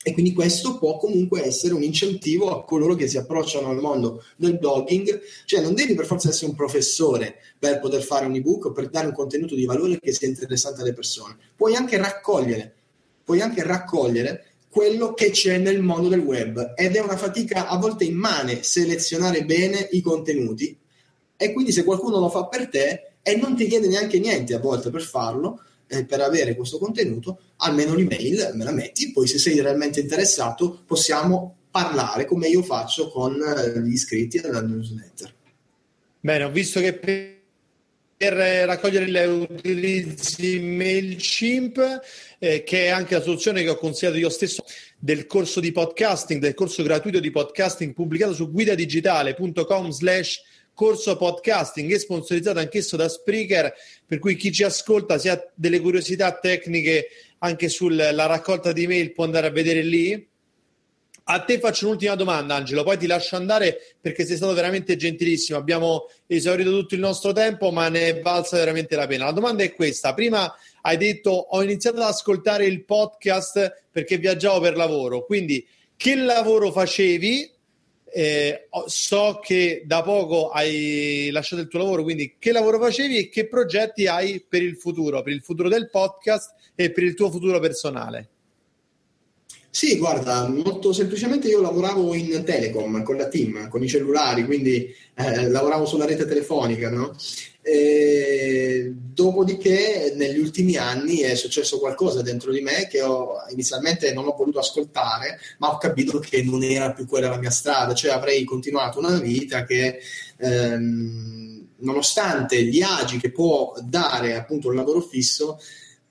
Speaker 3: E quindi questo può comunque essere un incentivo a coloro che si approcciano al mondo del blogging, cioè non devi per forza essere un professore per poter fare un ebook o per dare un contenuto di valore che sia interessante alle persone. Puoi anche raccogliere, puoi anche raccogliere quello che c'è nel mondo del web. Ed è una fatica a volte immane selezionare bene i contenuti. E quindi se qualcuno lo fa per te e non ti chiede neanche niente a volte per farlo, eh, per avere questo contenuto, almeno l'email me la metti, poi se sei realmente interessato possiamo parlare come io faccio con eh, gli iscritti alla newsletter.
Speaker 2: Bene, ho visto che per per raccogliere le utilizzi MailChimp, eh, che è anche la soluzione che ho consigliato io stesso del corso di podcasting, del corso gratuito di podcasting pubblicato su guidadigitale.com slash corso podcasting e sponsorizzato anch'esso da Spreaker, per cui chi ci ascolta, se ha delle curiosità tecniche anche sulla raccolta di mail, può andare a vedere lì. A te faccio un'ultima domanda, Angelo, poi ti lascio andare perché sei stato veramente gentilissimo. Abbiamo esaurito tutto il nostro tempo, ma ne è valsa veramente la pena. La domanda è questa: prima hai detto ho iniziato ad ascoltare il podcast perché viaggiavo per lavoro, quindi che lavoro facevi eh, so che da poco hai lasciato il tuo lavoro, quindi che lavoro facevi e che progetti hai per il futuro, per il futuro del podcast e per il tuo futuro personale?
Speaker 3: Sì, guarda, molto semplicemente io lavoravo in telecom con la team, con i cellulari, quindi eh, lavoravo sulla rete telefonica, no? E dopodiché negli ultimi anni è successo qualcosa dentro di me che ho, inizialmente non ho voluto ascoltare, ma ho capito che non era più quella la mia strada, cioè avrei continuato una vita che ehm, nonostante gli agi che può dare appunto il lavoro fisso,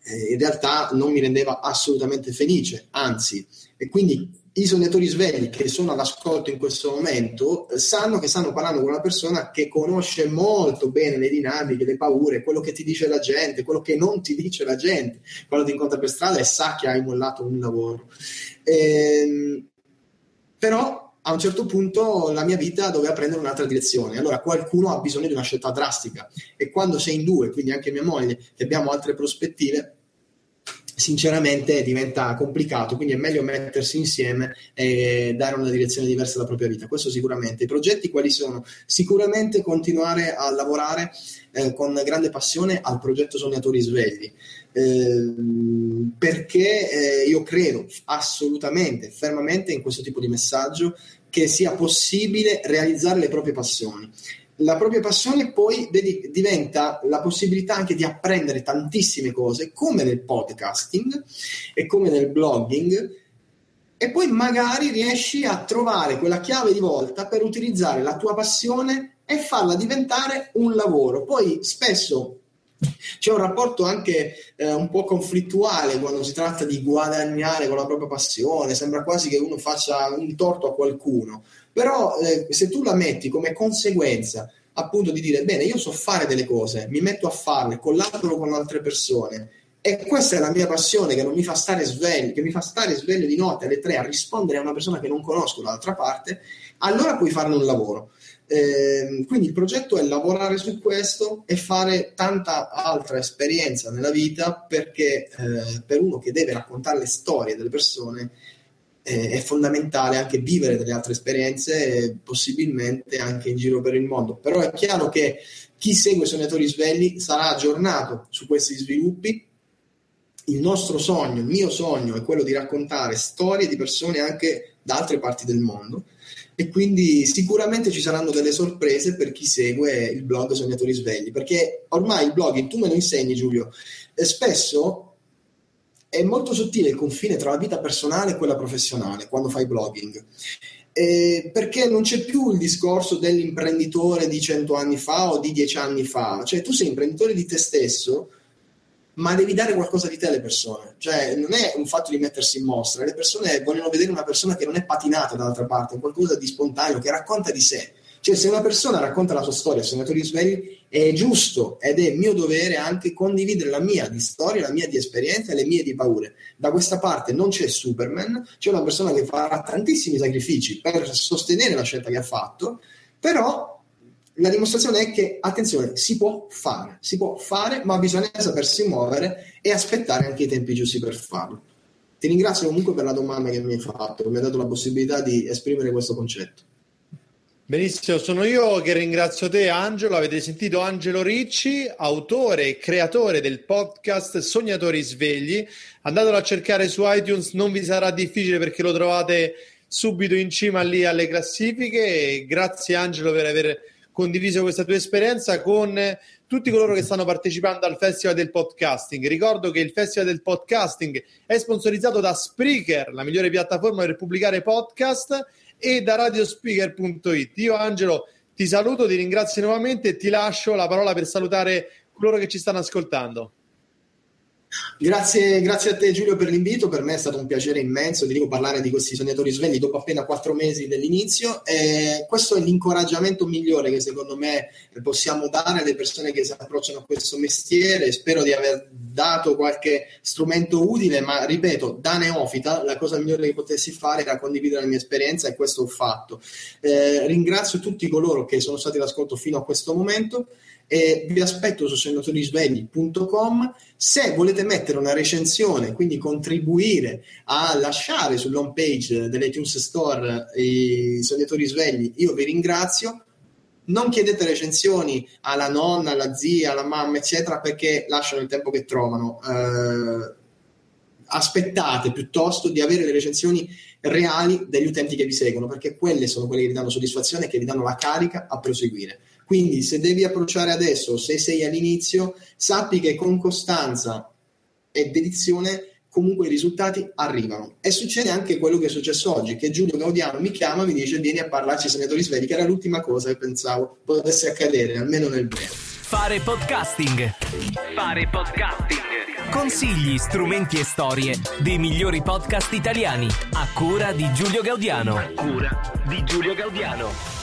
Speaker 3: eh, in realtà non mi rendeva assolutamente felice, anzi, e quindi i sognatori svegli che sono all'ascolto in questo momento eh, sanno che stanno parlando con una persona che conosce molto bene le dinamiche, le paure, quello che ti dice la gente, quello che non ti dice la gente, quando ti incontra per strada e sa che hai mollato un lavoro. Ehm, però a un certo punto la mia vita doveva prendere un'altra direzione. Allora qualcuno ha bisogno di una scelta drastica e quando sei in due, quindi anche mia moglie, che abbiamo altre prospettive, sinceramente diventa complicato, quindi è meglio mettersi insieme e dare una direzione diversa alla propria vita. Questo sicuramente. I progetti quali sono? Sicuramente continuare a lavorare eh, con grande passione al progetto Sognatori Svegli. Eh, perché eh, io credo assolutamente, fermamente in questo tipo di messaggio che sia possibile realizzare le proprie passioni la propria passione poi vedi, diventa la possibilità anche di apprendere tantissime cose, come nel podcasting e come nel blogging, e poi magari riesci a trovare quella chiave di volta per utilizzare la tua passione e farla diventare un lavoro. Poi spesso c'è un rapporto anche eh, un po' conflittuale quando si tratta di guadagnare con la propria passione, sembra quasi che uno faccia un torto a qualcuno però eh, se tu la metti come conseguenza appunto di dire bene io so fare delle cose, mi metto a farle, collaboro con altre persone e questa è la mia passione che non mi fa stare sveglio, che mi fa stare sveglio di notte alle tre a rispondere a una persona che non conosco dall'altra parte, allora puoi farne un lavoro. Eh, quindi il progetto è lavorare su questo e fare tanta altra esperienza nella vita perché eh, per uno che deve raccontare le storie delle persone è fondamentale anche vivere delle altre esperienze, possibilmente anche in giro per il mondo. Però è chiaro che chi segue Sognatori Svegli sarà aggiornato su questi sviluppi. Il nostro sogno, il mio sogno è quello di raccontare storie di persone anche da altre parti del mondo e quindi sicuramente ci saranno delle sorprese per chi segue il blog Sognatori Svegli, perché ormai il blogging, tu me lo insegni Giulio, spesso è molto sottile il confine tra la vita personale e quella professionale quando fai blogging. Eh, perché non c'è più il discorso dell'imprenditore di cento anni fa o di dieci anni fa, cioè tu sei imprenditore di te stesso, ma devi dare qualcosa di te alle persone, cioè non è un fatto di mettersi in mostra, le persone vogliono vedere una persona che non è patinata dall'altra parte, qualcosa di spontaneo, che racconta di sé. Cioè, se una persona racconta la sua storia, senatori svegli, è giusto ed è mio dovere anche condividere la mia di storia, la mia di esperienza e le mie di paure. Da questa parte non c'è Superman, c'è una persona che farà tantissimi sacrifici per sostenere la scelta che ha fatto, però la dimostrazione è che, attenzione, si può fare, si può fare, ma bisogna sapersi muovere e aspettare anche i tempi giusti per farlo. Ti ringrazio comunque per la domanda che mi hai fatto, che mi ha dato la possibilità di esprimere questo concetto.
Speaker 2: Benissimo, sono io che ringrazio te Angelo, avete sentito Angelo Ricci, autore e creatore del podcast Sognatori Svegli, andatelo a cercare su iTunes, non vi sarà difficile perché lo trovate subito in cima lì alle classifiche. Grazie Angelo per aver condiviso questa tua esperienza con tutti coloro che stanno partecipando al Festival del Podcasting. Ricordo che il Festival del Podcasting è sponsorizzato da Spreaker, la migliore piattaforma per pubblicare podcast e da radiospeaker.it. Io Angelo ti saluto, ti ringrazio nuovamente e ti lascio la parola per salutare coloro che ci stanno ascoltando.
Speaker 3: Grazie, grazie, a te Giulio per l'invito, per me è stato un piacere immenso, ti dico, parlare di questi sognatori svegli dopo appena quattro mesi dell'inizio. E questo è l'incoraggiamento migliore che secondo me possiamo dare alle persone che si approcciano a questo mestiere, spero di aver dato qualche strumento utile, ma ripeto, da neofita la cosa migliore che potessi fare era condividere la mia esperienza e questo ho fatto. Eh, ringrazio tutti coloro che sono stati all'ascolto fino a questo momento e vi aspetto su sognatoririsvegli.com se volete mettere una recensione quindi contribuire a lasciare sull'home page dell'iTunes Store i sognatori svegli io vi ringrazio. Non chiedete recensioni alla nonna, alla zia, alla mamma eccetera perché lasciano il tempo che trovano. Eh, aspettate piuttosto di avere le recensioni reali degli utenti che vi seguono perché quelle sono quelle che vi danno soddisfazione e che vi danno la carica a proseguire quindi se devi approcciare adesso, se sei all'inizio, sappi che con costanza e dedizione comunque i risultati arrivano. E succede anche quello che è successo oggi, che Giulio Gaudiano mi chiama e mi dice vieni a parlarci ai senatori svegli, che era l'ultima cosa che pensavo potesse accadere, almeno nel breve.
Speaker 1: Fare podcasting. Fare podcasting. Consigli, strumenti e storie dei migliori podcast italiani. A cura di Giulio Gaudiano. A cura di Giulio Gaudiano.